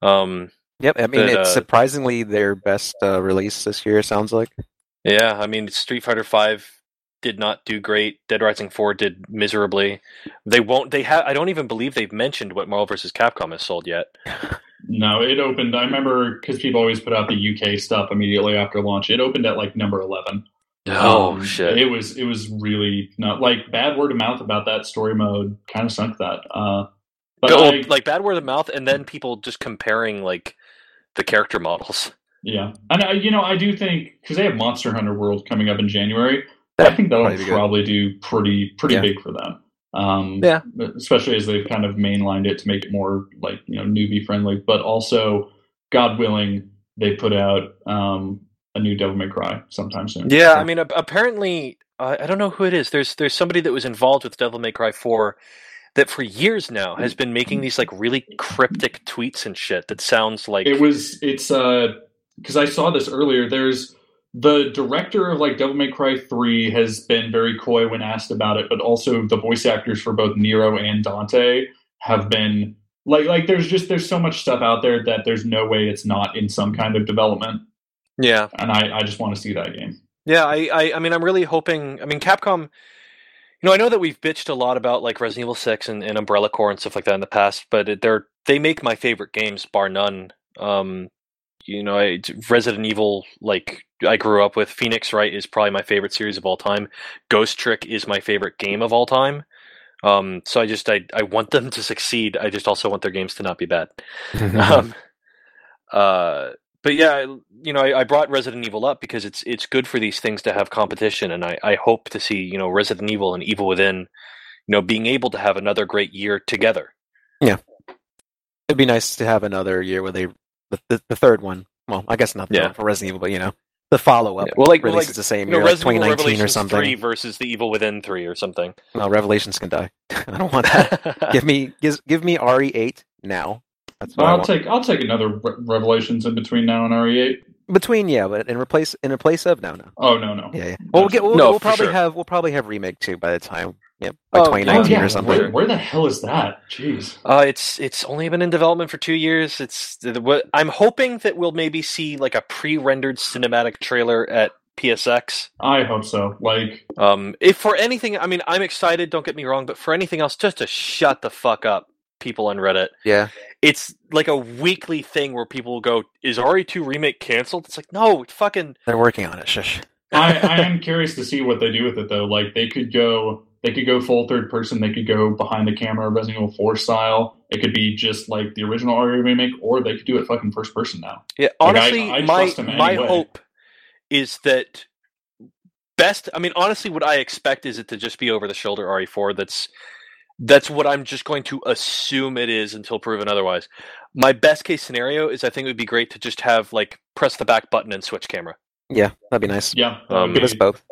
Um, Yep. I mean, But, it's uh, surprisingly their best uh, release this year. Sounds like. Yeah, I mean, Street Fighter Five did not do great. Dead Rising Four did miserably. They won't. They have. I don't even believe they've mentioned what Marvel vs. Capcom has sold yet. No, it opened. I remember because people always put out the UK stuff immediately after launch. It opened at like number 11. Oh Um, shit! It was it was really not like bad word of mouth about that story mode kind of sunk that. Uh, but Go- I- like bad word of mouth, and then people just comparing like the character models. yeah, and I, you know I do think because they have Monster Hunter World coming up in January, I think that'll probably probably do pretty pretty Yeah. big for them. Um, Yeah. especially as they've kind of mainlined it to make it more like you know newbie friendly, but also God willing, they put out um, a new Devil May Cry sometime soon. Yeah, Sure. I mean, ap- apparently, uh, I don't know who it is. There's there's somebody that was involved with Devil May Cry 4 that for years now has been making these like really cryptic tweets and shit that sounds like It was it's uh because I saw this earlier. There's the director of like Devil May Cry three has been very coy when asked about it, but also the voice actors for both Nero and Dante have been like like there's just there's so much stuff out there that there's no way it's not in some kind of development, yeah, and I I just want to see that game. yeah. I, I I mean, I'm really hoping. I mean, Capcom. You know, I know that we've bitched a lot about like Resident Evil Six and, and Umbrella Corps and stuff like that in the past, but it- they're they make my favorite games bar none. Um, you know, I, Resident Evil, like I grew up with. Phoenix Wright is probably my favorite series of all time. Ghost Trick is my favorite game of all time. Um, so I just I, I want them to succeed. I just also want their games to not be bad. um, uh, but yeah, you know, I, I brought Resident Evil up because it's it's good for these things to have competition, and I, I hope to see you know Resident Evil and Evil Within, you know, being able to have another great year together. Yeah, it'd be nice to have another year where they the, the, the third one. Well, I guess not the Yeah. one for Resident Evil, but you know, the follow up Yeah, well, like- well, releases like, the same You know, year, like Resident Evil 2019 or something. three versus the Evil Within three or something. No, Revelations can die. I don't want that. give me give, give me RE eight now. That's what I I'll want. take I'll take another Re- Revelations in between now and RE8. Between yeah, but in replace in replace of no no. Oh no no Yeah, yeah. Well, we'll get we'll, No, we'll probably sure. have we'll probably have remake two by the time. Yep, by Oh, 2019 yeah, or something. Where, where the hell is that? Jeez. Uh, it's it's only been in development for two years. It's I'm hoping that we'll maybe see like a pre-rendered cinematic trailer at PSX. I hope so. Like Um, if for anything, I mean, I'm excited. Don't get me wrong, but for anything else, just to shut the fuck up, people on Reddit. Yeah, It's like a weekly thing where people will go, "Is RE2 remake canceled?" It's like, no, it fucking they're working on it. Shush. I, I am curious to see what they do with it though. Like they could go they could go full third person, they could go behind the camera Resident Evil 4 style. It could be just like the original RE remake, or they could do it fucking first person now. Yeah, Like, I- honestly, I my trust him my hope is that best. I mean, honestly, what I expect is it to just be over the shoulder RE4. That's that's what I'm just going to assume it is until proven otherwise. My best case scenario is I think it would be great to just have like press the back button and switch camera. Yeah, that'd be nice. Yeah. that Um, Give us be- both.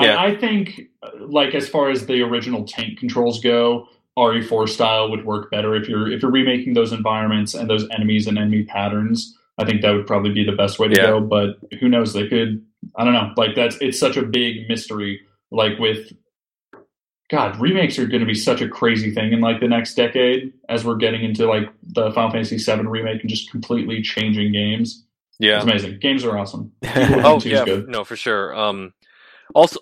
Yeah. I, I think, uh, like as far as the original tank controls go, RE4 style would work better if you're if you're remaking those environments and those enemies and enemy patterns. I think that would probably be the best way to Yeah. go. But who knows? They could. I don't know. Like that's it's such a big mystery. Like with God, remakes are going to be such a crazy thing in like the next decade as we're getting into like the Final Fantasy VII remake and just completely changing games. Yeah, it's amazing. Games are awesome. Oh yeah, good. no, for sure. Um, also,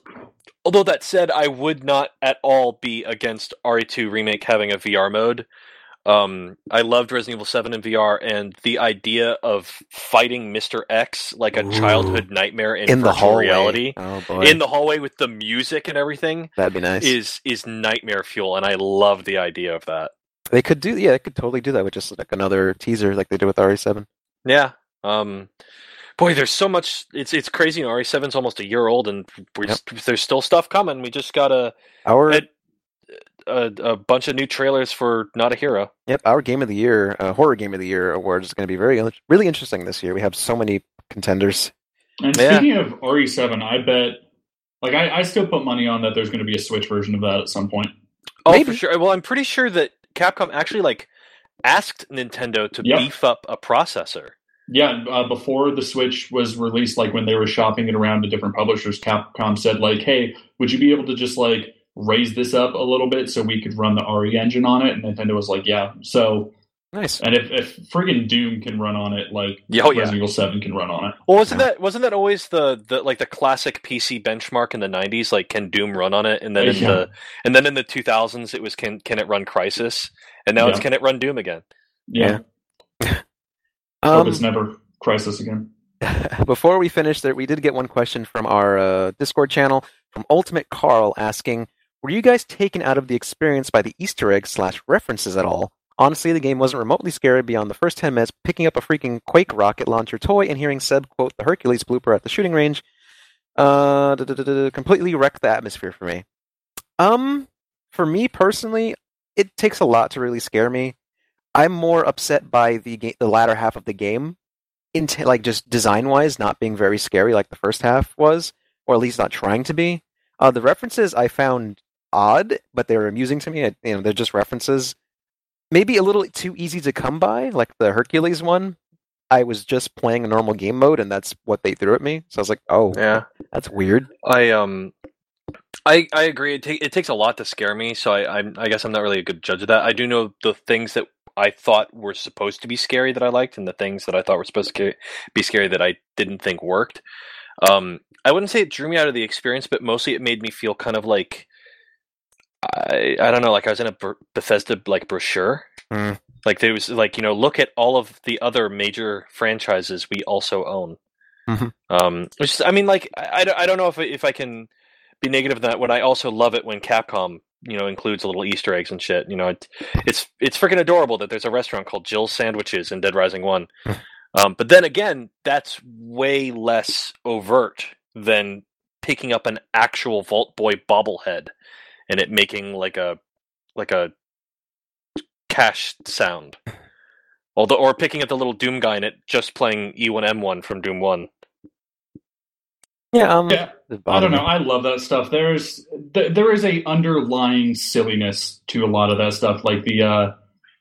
although that said, I would not at all be against RE2 remake having a VR mode. Um, I loved Resident Evil 7 in VR, and the idea of fighting Mister X like a Ooh. childhood nightmare in, in the hallway. reality, Oh boy, in the hallway with the music and everything, that'd be nice. is is nightmare fuel, and I love the idea of that. They could do yeah, they could totally do that with just like another teaser like they did with RE7. Yeah. Um, boy, there's so much. It's it's crazy. RE7's almost a year old, and we're Yep. just, there's still stuff coming. We just gotta Our a a a bunch of new trailers for Not a Hero. yep, our game of the year, uh, horror game of the year award is going to be very really interesting this year. We have so many contenders. And Yeah. speaking of RE7, I bet, like, I, I still put money on that there's going to be a Switch version of that at some point. Oh, Maybe. for sure. Well, I'm pretty sure that Capcom actually like asked Nintendo to Yep. beef up a processor. Yeah, uh, before the Switch was released, like when they were shopping it around to different publishers, Capcom said, like, hey, would you be able to just, like, raise this up a little bit so we could run the RE engine on it? And Nintendo was like, yeah. So, Nice. and if, if friggin' Doom can run on it, like, Yeah, oh, yeah. Evil 7 can run on it. Well, wasn't Yeah. that wasn't that always the, the like the classic PC benchmark in the '90s? Like, can Doom run on it? And then in Yeah. the and then in the 2000s, it was can can it run Crysis? And now it's can it run Doom again? Yeah. Yeah. Hope Um, it's never Crysis again. before we finish, there we did get one question from our uh, Discord channel from Ultimate Carl asking, "Were you guys taken out of the experience by the Easter eggs slash references at all? Honestly, the game wasn't remotely scary beyond the first ten minutes picking up a freaking Quake rocket launcher toy and hearing Seb quote the Hercules blooper at the shooting range. Uh, completely wrecked the atmosphere for me. Um, for me personally, it takes a lot to really scare me. I'm more upset by the ga- the latter half of the game, into like just design wise, not being very scary like the first half was, or at least not trying to be. Uh, the references I found odd, but they were amusing to me. I, you know, they're just references. Maybe a little too easy to come by, like the Hercules one. I was just playing a normal game mode, and that's what they threw at me. So I was like, "Oh, Yeah, that's weird." I um, I I agree. It, it takes a lot to scare me, so I I'm, I guess I'm not really a good judge of that. I do know the things that I thought were supposed to be scary that I liked, and the things that I thought were supposed to be scary that I didn't think worked. Um, I wouldn't say it drew me out of the experience, but mostly it made me feel kind of like I I don't know, like I was in a Bethesda like brochure. Hmm. Like there was like you know look at all of the other major franchises we also own. Mhm. Um, which is, I mean, like I, I don't- know if I- if I can be negative of that when I also love it when Capcom you know includes a little Easter eggs and shit. You know, it, it's it's freaking adorable that there's a restaurant called Jill's Sandwiches in Dead Rising One. um, but then again, that's way less overt than picking up an actual Vault Boy bobblehead and it making like a like a cash sound. Although, or picking up the little Doom guy and it just playing E1M1 from Doom One. Yeah, um, Yeah, I don't know. I love that stuff. There's th- there is a underlying silliness to a lot of that stuff, like the uh,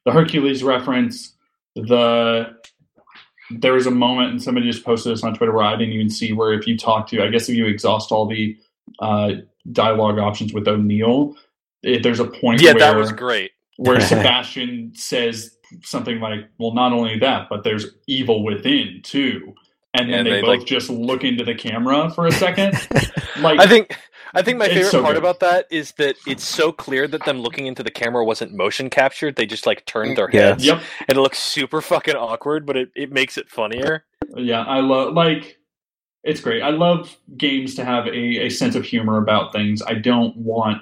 the Hercules reference. The there was a moment, and somebody just posted this on Twitter where I didn't even see. Where if you talk to, I guess if you exhaust all the uh, dialogue options with O'Neill, it, there's a point Yeah, where that was great. where Sebastian says something like, "Well, not only that, but there's evil within too." And then And they, they, both like- just look into the camera for a second. like I think I think my favorite so part good. about that is that it's so clear that them looking into the camera wasn't motion captured. They just like turned their Yeah. heads, Yep. and it looks super fucking awkward, but it, it makes it funnier. Yeah, I love like it's great. I love games to have a, a sense of humor about things. I don't want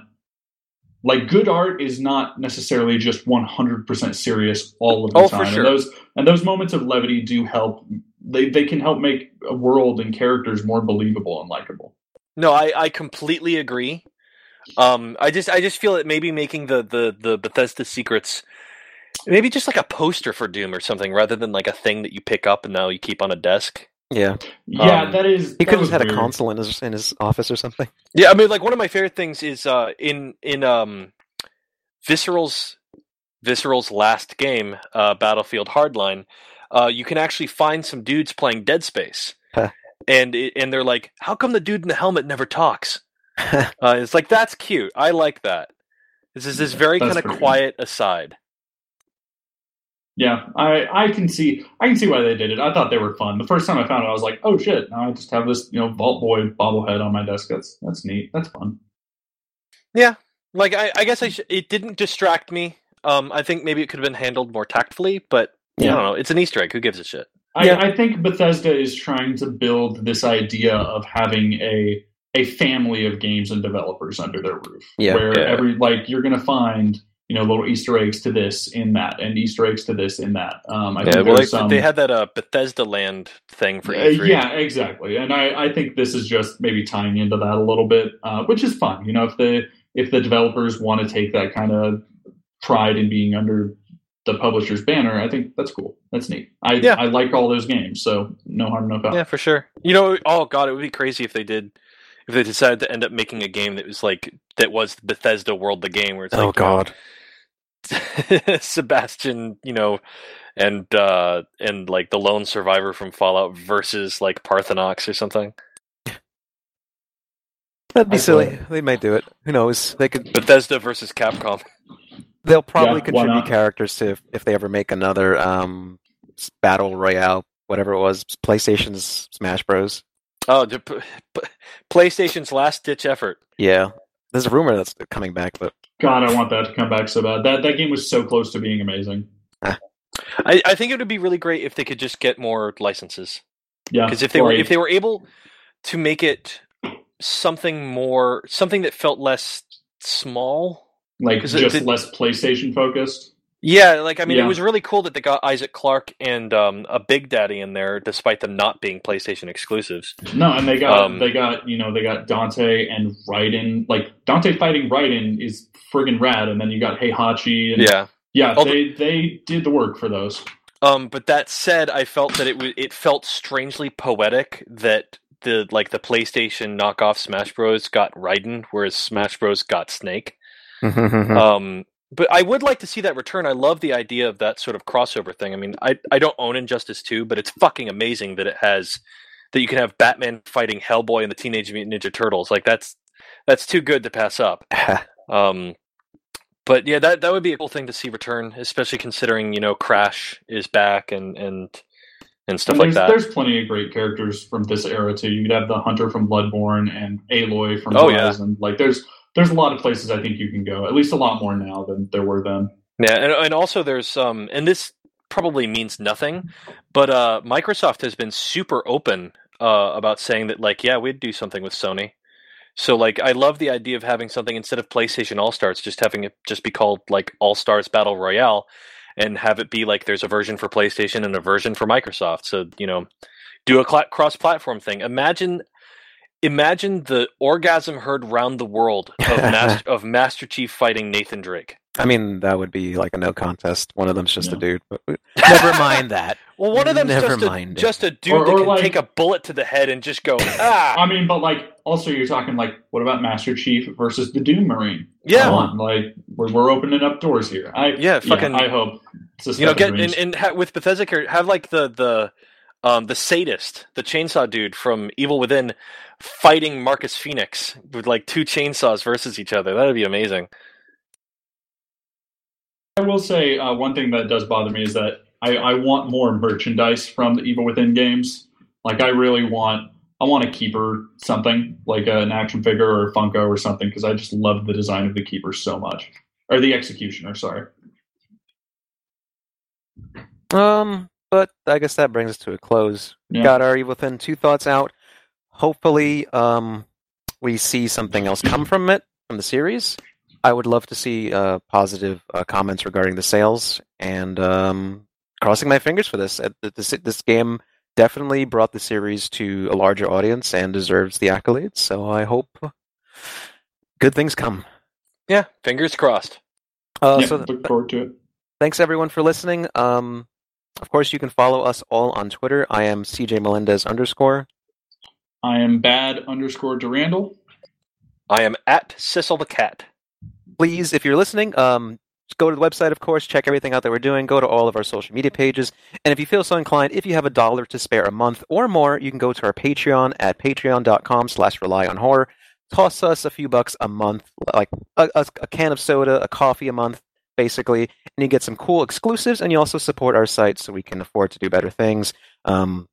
like good art is not necessarily just 100% serious all of the Oh, for time. sure. And those and those moments of levity do help they they can help make a world and characters more believable and likable. No, I, I completely agree. Um, I just I just feel that maybe making the, the, the Bethesda secrets maybe just like a poster for Doom or something rather than like a thing that you pick up and now you keep on a desk. Yeah, Yeah, Um, that is he that could have was just had a console in his in his office or something. Yeah, I mean like one of my favorite things is uh in in um Visceral's Visceral's last game, uh Battlefield Hardline, uh you can actually find some dudes playing Dead Space. Huh. And it, and they're like, "How come the dude in the helmet never talks?" Uh, it's like that's cute. I like that. This is this very kind of pretty good. quiet aside. Yeah, I I can see I can see why they did it. I thought they were fun. The first time I found it, I was like, "Oh shit!" Now I just have this you know Vault Boy bobblehead on my desk. That's that's neat. That's fun. Yeah, like I, I guess I sh- it didn't distract me. Um, I think maybe it could have been handled more tactfully, but yeah. I don't know. It's an Easter egg. Who gives a shit? I, Yeah. I think Bethesda is trying to build this idea of having a a family of games and developers under their roof. Yeah. where Yeah. every like you're gonna find you know little Easter eggs to this in that, and Easter eggs to this in that. Um, I Yeah, think well, there's they, some. they had that uh, Bethesda Land thing for Uh, E3. yeah, exactly, and I, I think this is just maybe tying into that a little bit, uh, which is fun. You know, if the if the developers want to take that kind of pride in being under the publisher's banner, I think that's cool. That's neat. I Yeah. I like all those games, so no harm, no foul. Yeah, for sure. You know, oh god, it would be crazy if they did, if they decided to end up making a game that was like that was Bethesda World, the game where it's like, oh like God, Sebastian, you know, and uh and like the lone survivor from Fallout versus like Paarthurnax or something. that'd be I silly. thought- They might do it. Who knows? They could. Bethesda versus Capcom. They'll probably Yeah, contribute characters to if, if they ever make another um battle royale, whatever it was, PlayStation's Smash Bros. Oh, the, p- p- PlayStation's last ditch effort. Yeah, there's a rumor that's coming back, but God, I want that to come back so bad. That that game was so close to being amazing. I, I think it would be really great if they could just get more licenses. Yeah, Because if they were like- if they were able to make it something more something that felt less small. like it just did- less PlayStation focused. Yeah, like I mean, Yeah. it was really cool that they got Isaac Clarke and um, a Big Daddy in there, despite them not being PlayStation exclusives. No, and they got Um, they got you know they got Dante and Raiden. Like Dante fighting Raiden is friggin' rad, and then you got Heihachi and Yeah. yeah, Although- they they did the work for those. Um, but that said, I felt that it was it felt strangely poetic that the like the PlayStation knockoff Smash Bros got Raiden, whereas Smash Bros got Snake. Um, but I would like to see that return. I love the idea of that sort of crossover thing. I mean, I I don't own Injustice 2, but it's fucking amazing that it has that you can have Batman fighting Hellboy and the Teenage Mutant Ninja Turtles. Like that's that's too good to pass up. Um, but yeah, that that would be a cool thing to see return, especially considering you know Crash is back and and and stuff And like there's, that. there's plenty of great characters from this era too. You could have the Hunter from Bloodborne and Aloy from Oh, yeah. Horizon. Like there's there's a lot of places I think you can go. At least a lot more now than there were then. Yeah, and and also there's um and this probably means nothing, but uh Microsoft has been super open uh about saying that like yeah, we'd do something with Sony. So like I love the idea of having something instead of PlayStation All Stars just having it just be called like All Stars Battle Royale and have it be like there's a version for PlayStation and a version for Microsoft. So, you know, do a cla cross-platform thing. Imagine imagine the orgasm heard round the world of Master, of Master Chief fighting Nathan Drake. I mean, that would be like a no contest. One of them's just a dude. But never mind that. Well, one of them's Never just a, mind it. just a dude Or- that or can like- take a bullet to the head and just go ah. I mean, but like also you're talking like what about Master Chief versus the Doom Marine? Yeah. Come on, like we're, we're opening up doors here. I Yeah, fucking- I hope. You know, get in and, and ha- with Bethesda, have like the the um the sadist, the chainsaw dude from Evil Within, fighting Marcus Phoenix with like two chainsaws versus each other. That'd be amazing. I will say uh, one thing that does bother me is that I, I want more merchandise from the Evil Within games. Like I really want I want a keeper something like an action figure or a Funko or something because I just love the design of the keeper so much or the executioner. Sorry. Um, but I guess that brings us to a close. Yeah. Got our Evil Within two thoughts out. Hopefully, um, we see something else come from it from the series. I would love to see uh, positive uh, comments regarding the sales, and um, crossing my fingers for this. Uh, This this game definitely brought the series to a larger audience and deserves the accolades. So I hope good things come. Yeah, fingers crossed. Uh, yeah, so look forward to it. thanks everyone for listening. Um, of course, you can follow us all on Twitter. I am CJ Melendez underscore. I am bad underscore Durandal. I am at Sissel the cat. Please, if you're listening, um, go to the website, of course, check everything out that we're doing. Go to all of our social media pages, and if you feel so inclined, if you have a dollar to spare a month or more, you can go to our Patreon at patreon.com/slash rely on horror. Toss us a few bucks a month, like a, a, a can of soda, a coffee a month, basically, and you get some cool exclusives, and you also support our site so we can afford to do better things. Um,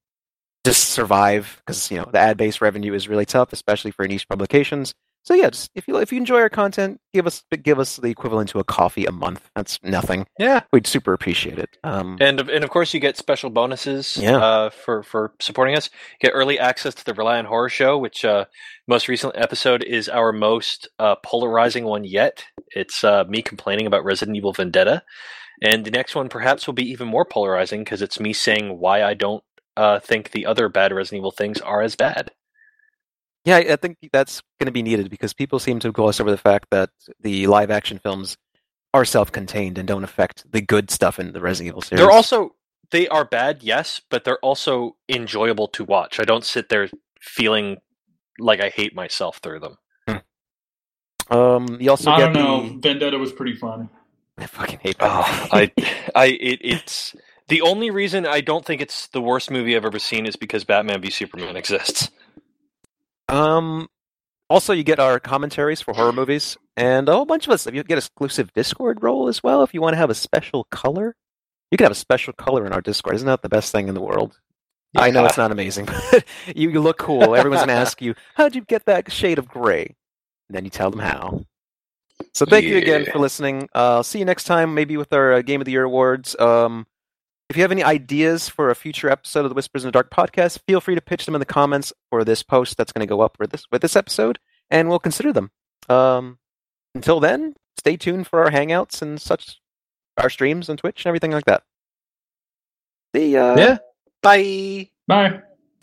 just survive because you know the ad-based revenue is really tough, especially for niche publications. So yeah, just if you if you enjoy our content, give us give us the equivalent to a coffee a month. That's nothing. Yeah, We'd super appreciate it. Um, and of- and of course you get special bonuses Yeah. uh, for for supporting us. You get early access to the Rely on Horror show, which uh, most recent episode is our most uh, polarizing one yet. It's uh, me complaining about Resident Evil Vendetta, and the next one perhaps will be even more polarizing because it's me saying why I don't uh, think the other bad Resident Evil things are as bad. Yeah, I I think that's going to be needed because people seem to gloss over the fact that the live action films are self-contained and don't affect the good stuff in the Resident Evil series. They're also they are bad, yes, but they're also enjoyable to watch. I don't sit there feeling like I hate myself through them. um, you also I get don't know. the. Vendetta was pretty fun. I fucking hate Oh. I, I, it, it's the only reason I don't think it's the worst movie I've ever seen is because Batman v Superman exists. Um, also, you get our commentaries for horror movies, and a whole bunch of us. You get exclusive Discord role as well. If you want to have a special color, you can have a special color in our Discord. Isn't that the best thing in the world? I know it's not amazing, but you, you look cool. Everyone's gonna ask you, "How'd you get that shade of gray?" And then you tell them how. So thank you again for listening. Uh, I'll see you next time, maybe with our uh, Game of the Year awards. Um, If you have any ideas for a future episode of the Whispers in the Dark podcast, feel free to pitch them in the comments for this post that's going to go up for this with this episode, and we'll consider them. Um, until then, stay tuned for our hangouts and such, our streams on Twitch and everything like that. See ya. Yeah. Bye. Bye.